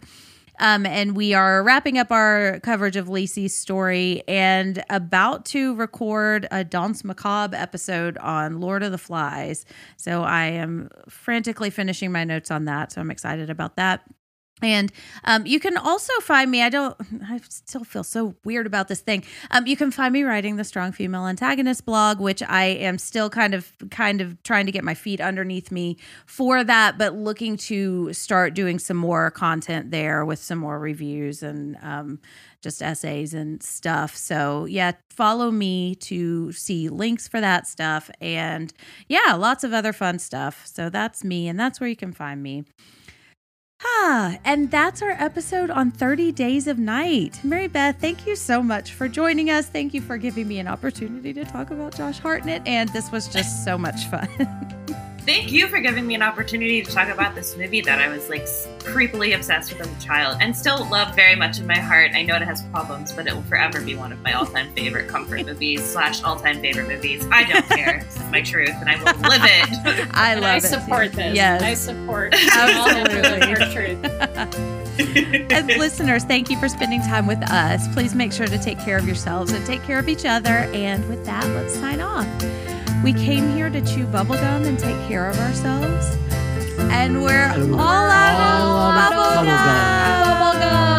Um, and we are wrapping up our coverage of Lisey's Story and about to record a Danse Macabre episode on Lord of the Flies. So I am frantically finishing my notes on that. So I'm excited about that. And um, you can also find me. I don't. I still feel so weird about this thing. Um, you can find me writing the Strong Female Antagonist blog, which I am still kind of, kind of trying to get my feet underneath me for that, but looking to start doing some more content there with some more reviews and um, just essays and stuff. So yeah, follow me to see links for that stuff, and yeah, lots of other fun stuff. So that's me, and that's where you can find me. Ah, and that's our episode on 30 Days of Night. Mary Beth, thank you so much for joining us. Thank you for giving me an opportunity to talk about Josh Hartnett, and this was just so much fun. Thank you for giving me an opportunity to talk about this movie that I was like creepily obsessed with as a child and still love very much in my heart. I know it has problems, but it will forever be one of my all-time favorite comfort movies slash all-time favorite movies. I don't care. This is my truth, and I will live it. I And love I it. support this. Yes. I support Absolutely. all of truth. and listeners, thank you for spending time with us. Please make sure to take care of yourselves and take care of each other. And with that, let's sign off. We came here to chew bubblegum and take care of ourselves. And we're And we're all out all out of of bubblegum.